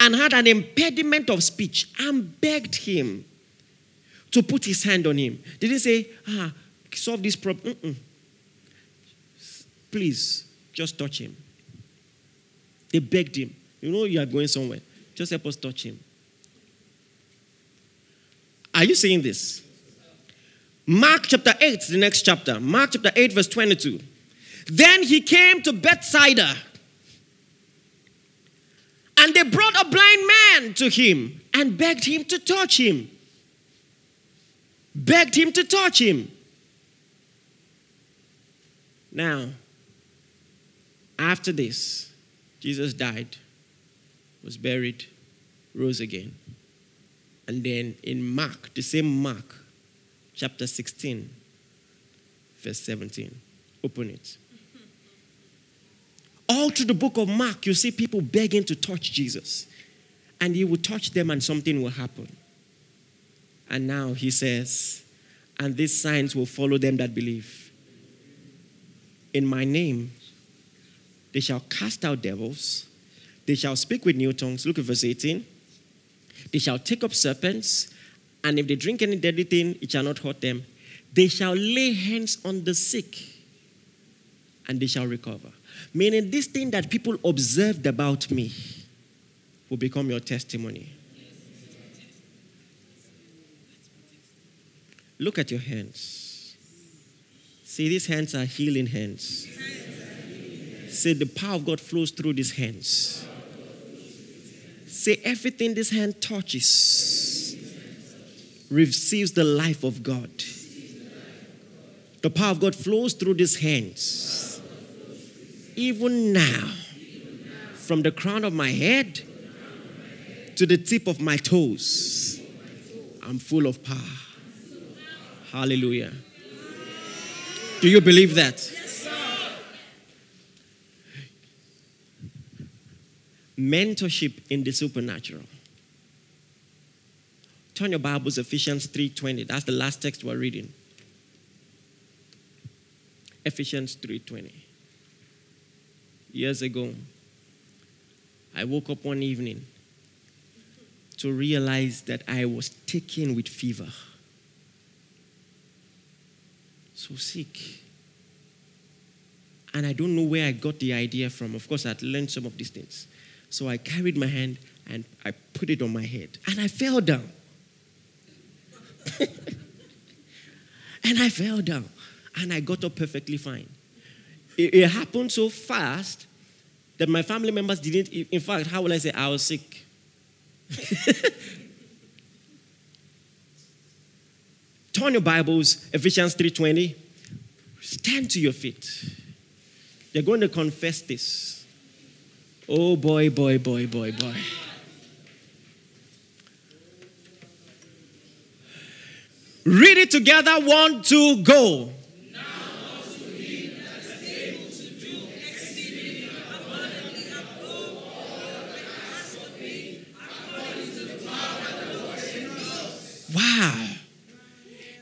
and had an impediment of speech and begged him to put his hand on him. Did he say, ah, solve this problem? Mm-mm. Please, just touch him. They begged him. You know you are going somewhere. Just help us touch him. Are you seeing this? Mark chapter 8, the next chapter. Mark chapter 8, verse 22. Then he came to Bethsaida. And they brought a blind man to him and begged him to touch him. Begged him to touch him. Now, after this, Jesus died, was buried, rose again. And then in Mark, the same Mark, chapter 16, verse 17. Open it. All through the book of Mark, you see people begging to touch Jesus. And he will touch them and something will happen. And now he says, and these signs will follow them that believe. In my name, they shall cast out devils, they shall speak with new tongues. Look at verse 18. They shall take up serpents, and if they drink any deadly thing, it shall not hurt them. They shall lay hands on the sick, and they shall recover. Meaning, this thing that people observed about me will become your testimony. Look at your hands. See, these hands are healing hands. Say, the power of God flows through these hands. Say, everything this hand touches receives the life of God. The power of God flows through these hands. Even now, from the crown of my head to the tip of my toes, I'm full of power. Hallelujah. Do you believe that? Mentorship in the supernatural. Turn your Bibles, Ephesians 3:20. That's the last text we're reading. Ephesians 3:20. Years ago, I woke up one evening to realize that I was taken with fever. So sick. And I don't know where I got the idea from. Of course, I'd learned some of these things. So I carried my hand and I put it on my head. And I fell down. (laughs) and I fell down. And I got up perfectly fine. It, it, happened so fast that my family members didn't, in fact, how will I say, I was sick. (laughs) Turn your Bibles, Ephesians 3.20. Stand to your feet. You're going to confess this. Oh boy, boy, boy, boy, boy. Read it together. One, two, go. Wow.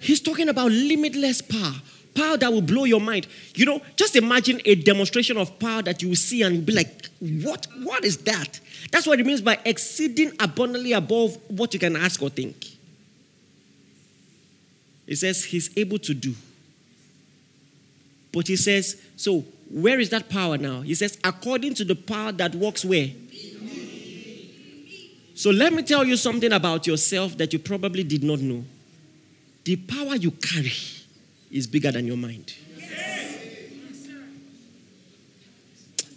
He's talking about limitless power. Power that will blow your mind. You know, just imagine a demonstration of power that you will see and be like, what? What is that? That's what it means by exceeding abundantly above what you can ask or think. He says he's able to do. But he says, so where is that power now? He says, according to the power that works where? So let me tell you something about yourself that you probably did not know. The power you carry is bigger than your mind.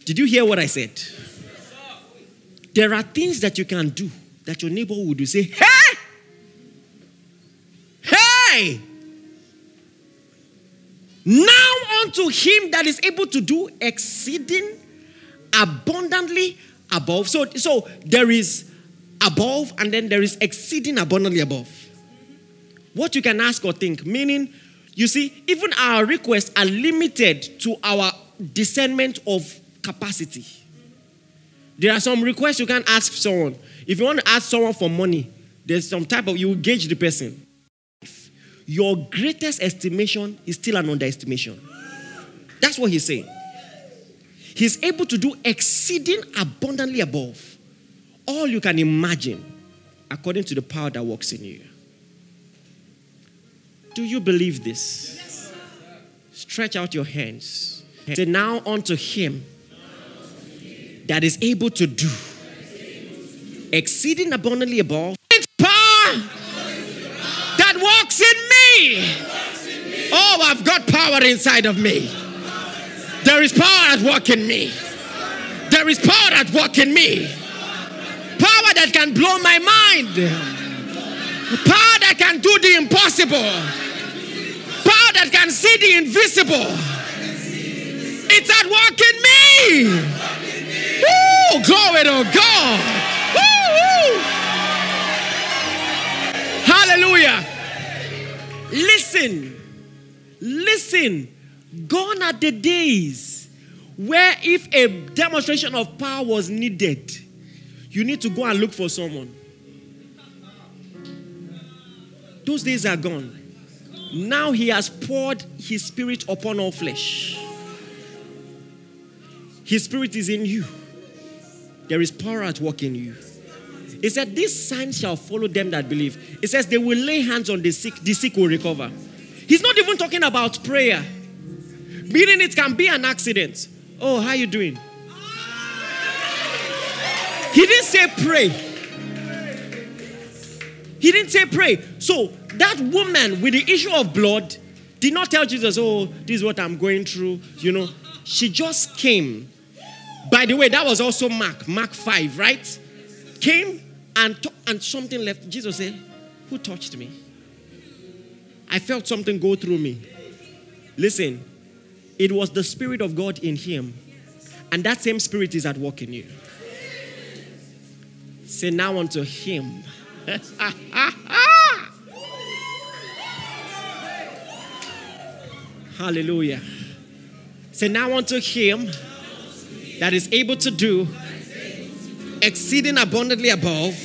Did you hear what I said? There are things that you can do that your neighbor would do. Say, hey! Hey! Now unto him that is able to do exceeding abundantly above. So, so there is above and then there is exceeding abundantly above. What you can ask or think, meaning, you see, even our requests are limited to our discernment of capacity. There are some requests you can ask someone. If you want to ask someone for money, there's some type of, you gauge the person. Your greatest estimation is still an underestimation. That's what he's saying. He's able to do exceeding abundantly above all you can imagine according to the power that works in you. Do you believe this? Stretch out your hands. Say, Now unto him that is able to do exceeding abundantly above power that walks in me. Oh, I've got power inside of me. There is power at work in me. There is power at work in me. Power that can blow my mind. Power that can do the impossible. That can see the invisible. It's at work in me. Woo! Glory to God. Woo. Hallelujah. Listen. Listen. Gone are the days where if a demonstration of power was needed, you need to go and look for someone. Those days are gone. Now he has poured his spirit upon all flesh. His spirit is in you. There is power at work in you. He said, These signs shall follow them that believe. It says they will lay hands on the sick, the sick will recover. He's not even talking about prayer. Meaning it can be an accident. Oh, how you doing? He didn't say pray. He didn't say pray. So that woman with the issue of blood did not tell Jesus, oh, this is what I'm going through. You know, she just came. By the way, that was also Mark, Mark 5, right? Came and, and something left. Jesus said, Who touched me? I felt something go through me. Listen, it was the Spirit of God in him. And that same Spirit is at work in you. Say now unto him. (laughs) Hallelujah. Say now unto him that is able to do exceeding abundantly above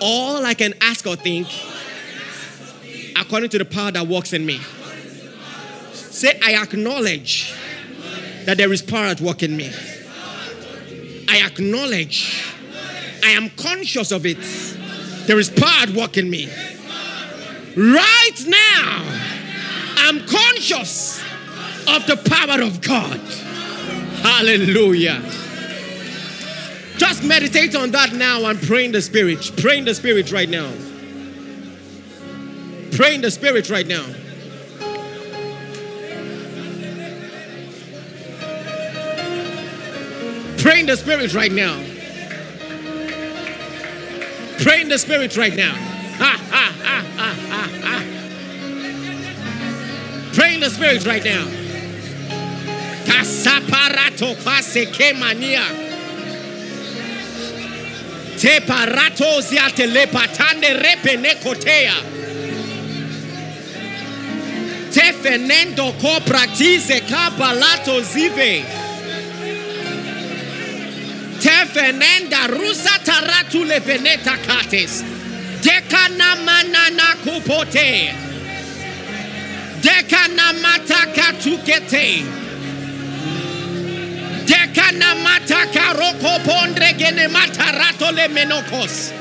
all I can ask or think according to the power that works in me. Say, I acknowledge that there is power at work in me. I acknowledge, I am conscious of it. There is power at work in me. Right now, I'm conscious of the power of God. Hallelujah. Just meditate on that now and pray in the Spirit. Pray in the Spirit right now. Pray in the Spirit right now. Pray in the Spirit right now. Pray in the Spirit right now. Ha, ha, ha, the Spirit right now. Kasaparato paseke mania. Te parato zia telepatande repene kotea. Te fenendo ko practice kapalato zive. Te fenenda rusa taratu le veneta kates. Dekana manana kupote. Dekana mataka tukete. Dekana mataka roko pondre gene matarato le menokos.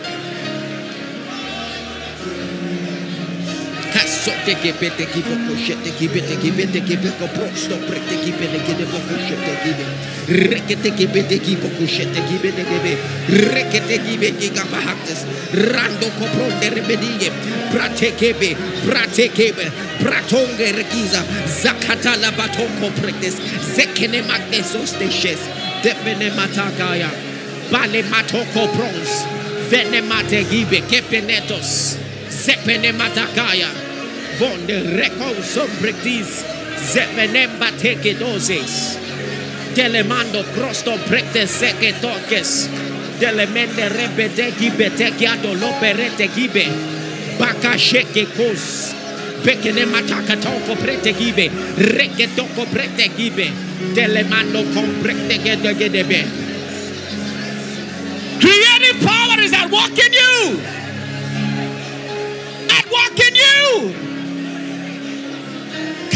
Kaso te kipe te kipe koshe te kipe te kipe te kipe ko prosto pre te kipe te kipe ko koshe te kipe. Reke te kipe te kipe koshe te kipe te kipe. Reke te kipe giga bahaktes. Rando ko pronde rebedie. Prate kipe, prate kipe, pratonge regiza. Zakata la batoko prektes. Zekene magnesos te shes. Defene matakaya. Bale matoko bronze. Vene mate gibe kepenetos. Sepene matakaya. Vonde reko sombrectis. Zepenemba teke doses. Delemando crosto precte seke toques. Delemende rebede gibe tekiado loperete gibe. Baka sheke kos. Bekene mataka toko prete gibe. Reke toko prete gibe. Delemando comprete gede gedebe. Creative power is at work in you. At work in you.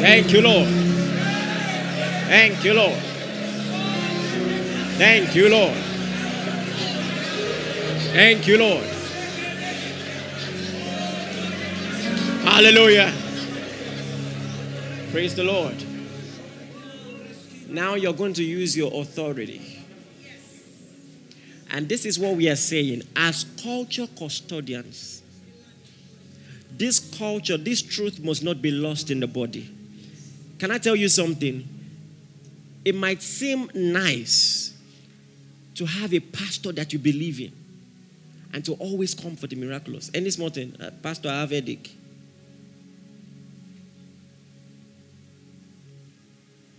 Thank you, Lord. Thank you, Lord. Thank you, Lord. Thank you, Lord. Hallelujah. Praise the Lord. Now you're going to use your authority. And this is what we are saying as culture custodians. This culture, this truth must not be lost in the body. Can I tell you something? It might seem nice to have a pastor that you believe in and to always come for the miraculous. Any small thing, uh, Pastor, I have headache.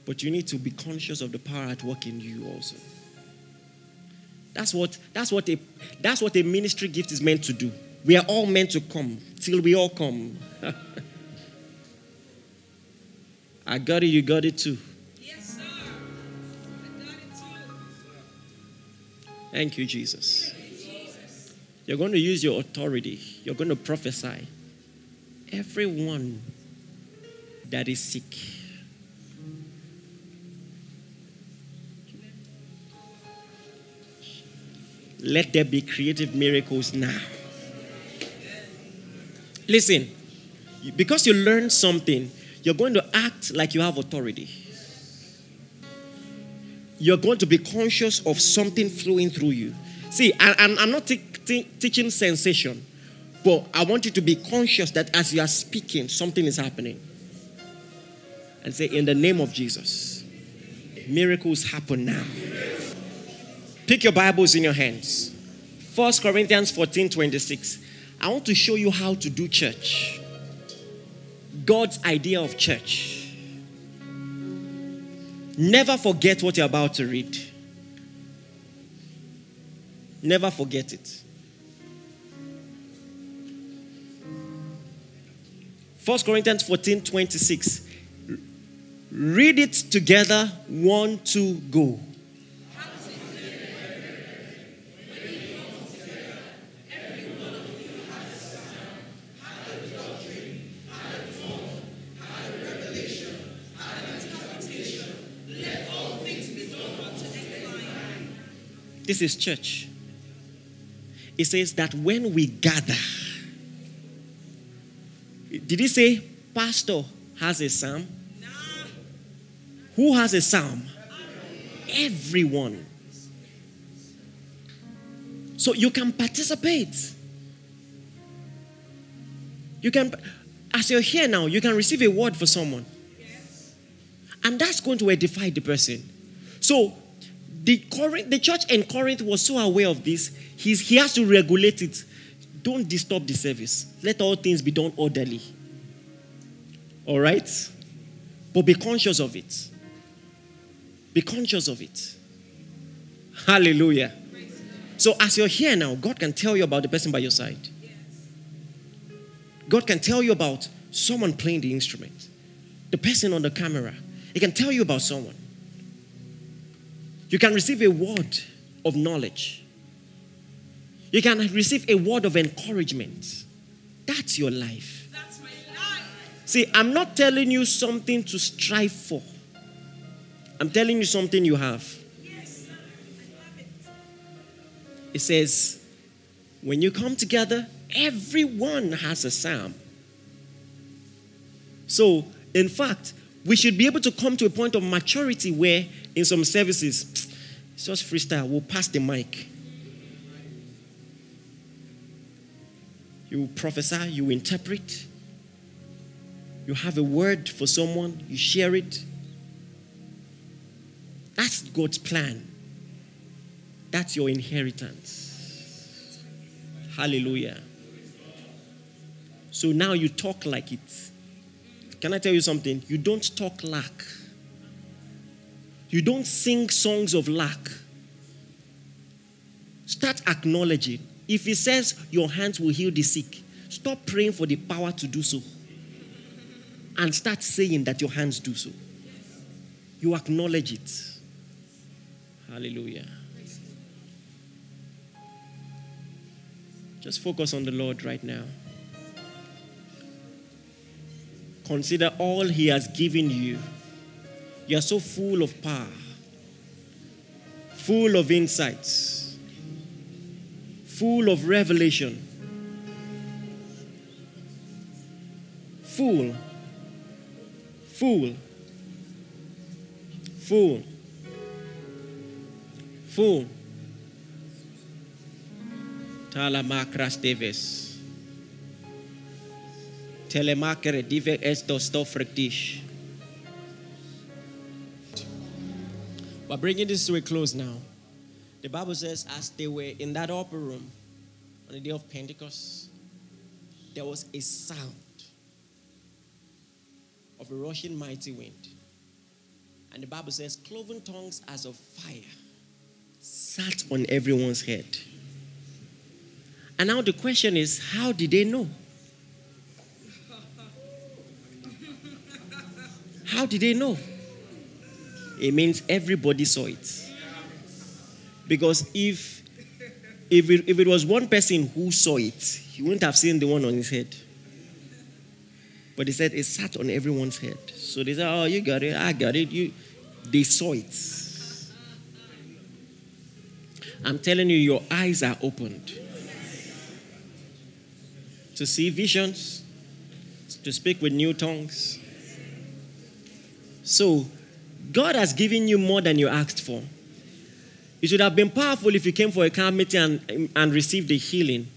But you need to be conscious of the power at work in you also. That's what, that's what, a, that's what a ministry gift is meant to do. We are all meant to come till we all come. (laughs) I got it, you got it too. Yes, sir. I got it too. Thank you, Jesus. You're going to use your authority, you're going to prophesy. Everyone that is sick, let there be creative miracles now. Listen, because you learned something, you're going to act like you have authority. You're going to be conscious of something flowing through you. See, I, I'm, I'm not te- te- teaching sensation, but I want you to be conscious that as you are speaking, something is happening. And say, in the name of Jesus, miracles happen now. Pick your Bibles in your hands. 1 Corinthians 14 26. I want to show you how to do church. God's idea of church. Never forget what you're about to read. Never forget it. 1 Corinthians 14 26. Read it together. One, two, go. This is church. It says that when we gather, did he say pastor has a psalm? Who has a psalm? Everyone. So you can participate. You can, as you're here now, you can receive a word for someone. And that's going to edify the person. So the, Corinth, the church in Corinth was so aware of this, he's, he has to regulate it. Don't disturb the service. Let all things be done orderly. All right? But be conscious of it. Be conscious of it. Hallelujah. So, as you're here now, God can tell you about the person by your side. God can tell you about someone playing the instrument, the person on the camera. He can tell you about someone. You can receive a word of knowledge. You can receive a word of encouragement. That's your life. That's my life. See, I'm not telling you something to strive for. I'm telling you something you have. Yes. I love it. It says, when you come together, everyone has a psalm. So, in fact, we should be able to come to a point of maturity where, in some services, it's just freestyle. We'll pass the mic. You prophesy, you interpret, you have a word for someone, you share it. That's God's plan. That's your inheritance. Hallelujah. So now you talk like it. Can I tell you something? You don't talk lack. You don't sing songs of lack. Start acknowledging If he says your hands will heal the sick, stop praying for the power to do so. And start saying that your hands do so. You acknowledge it. Hallelujah. Just focus on the Lord right now. Consider all He has given you. You are so full of power, full of insights, full of revelation, full, full, full, full. Talamakras Davis. Telemakere dive esto stofrektish. We're bringing this to a close now. The Bible says, as they were in that upper room on the day of Pentecost, there was a sound of a rushing mighty wind. And the Bible says, cloven tongues as of fire sat on everyone's head. And now the question is, how did they know? How did they know? It means everybody saw it. Because if if it, if it was one person who saw it, he wouldn't have seen the one on his head. But he said it sat on everyone's head. So they said, Oh, you got it, I got it. You they saw it. I'm telling you, your eyes are opened to see visions, to speak with new tongues. So, God has given you more than you asked for. It should have been powerful if you came for a camp meeting and, and received a healing.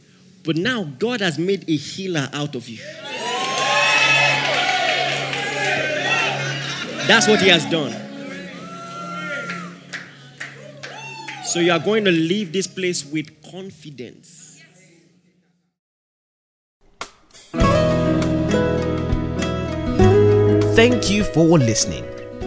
But now, God has made a healer out of you. That's what He has done. So, you are going to leave this place with confidence. Thank you for listening.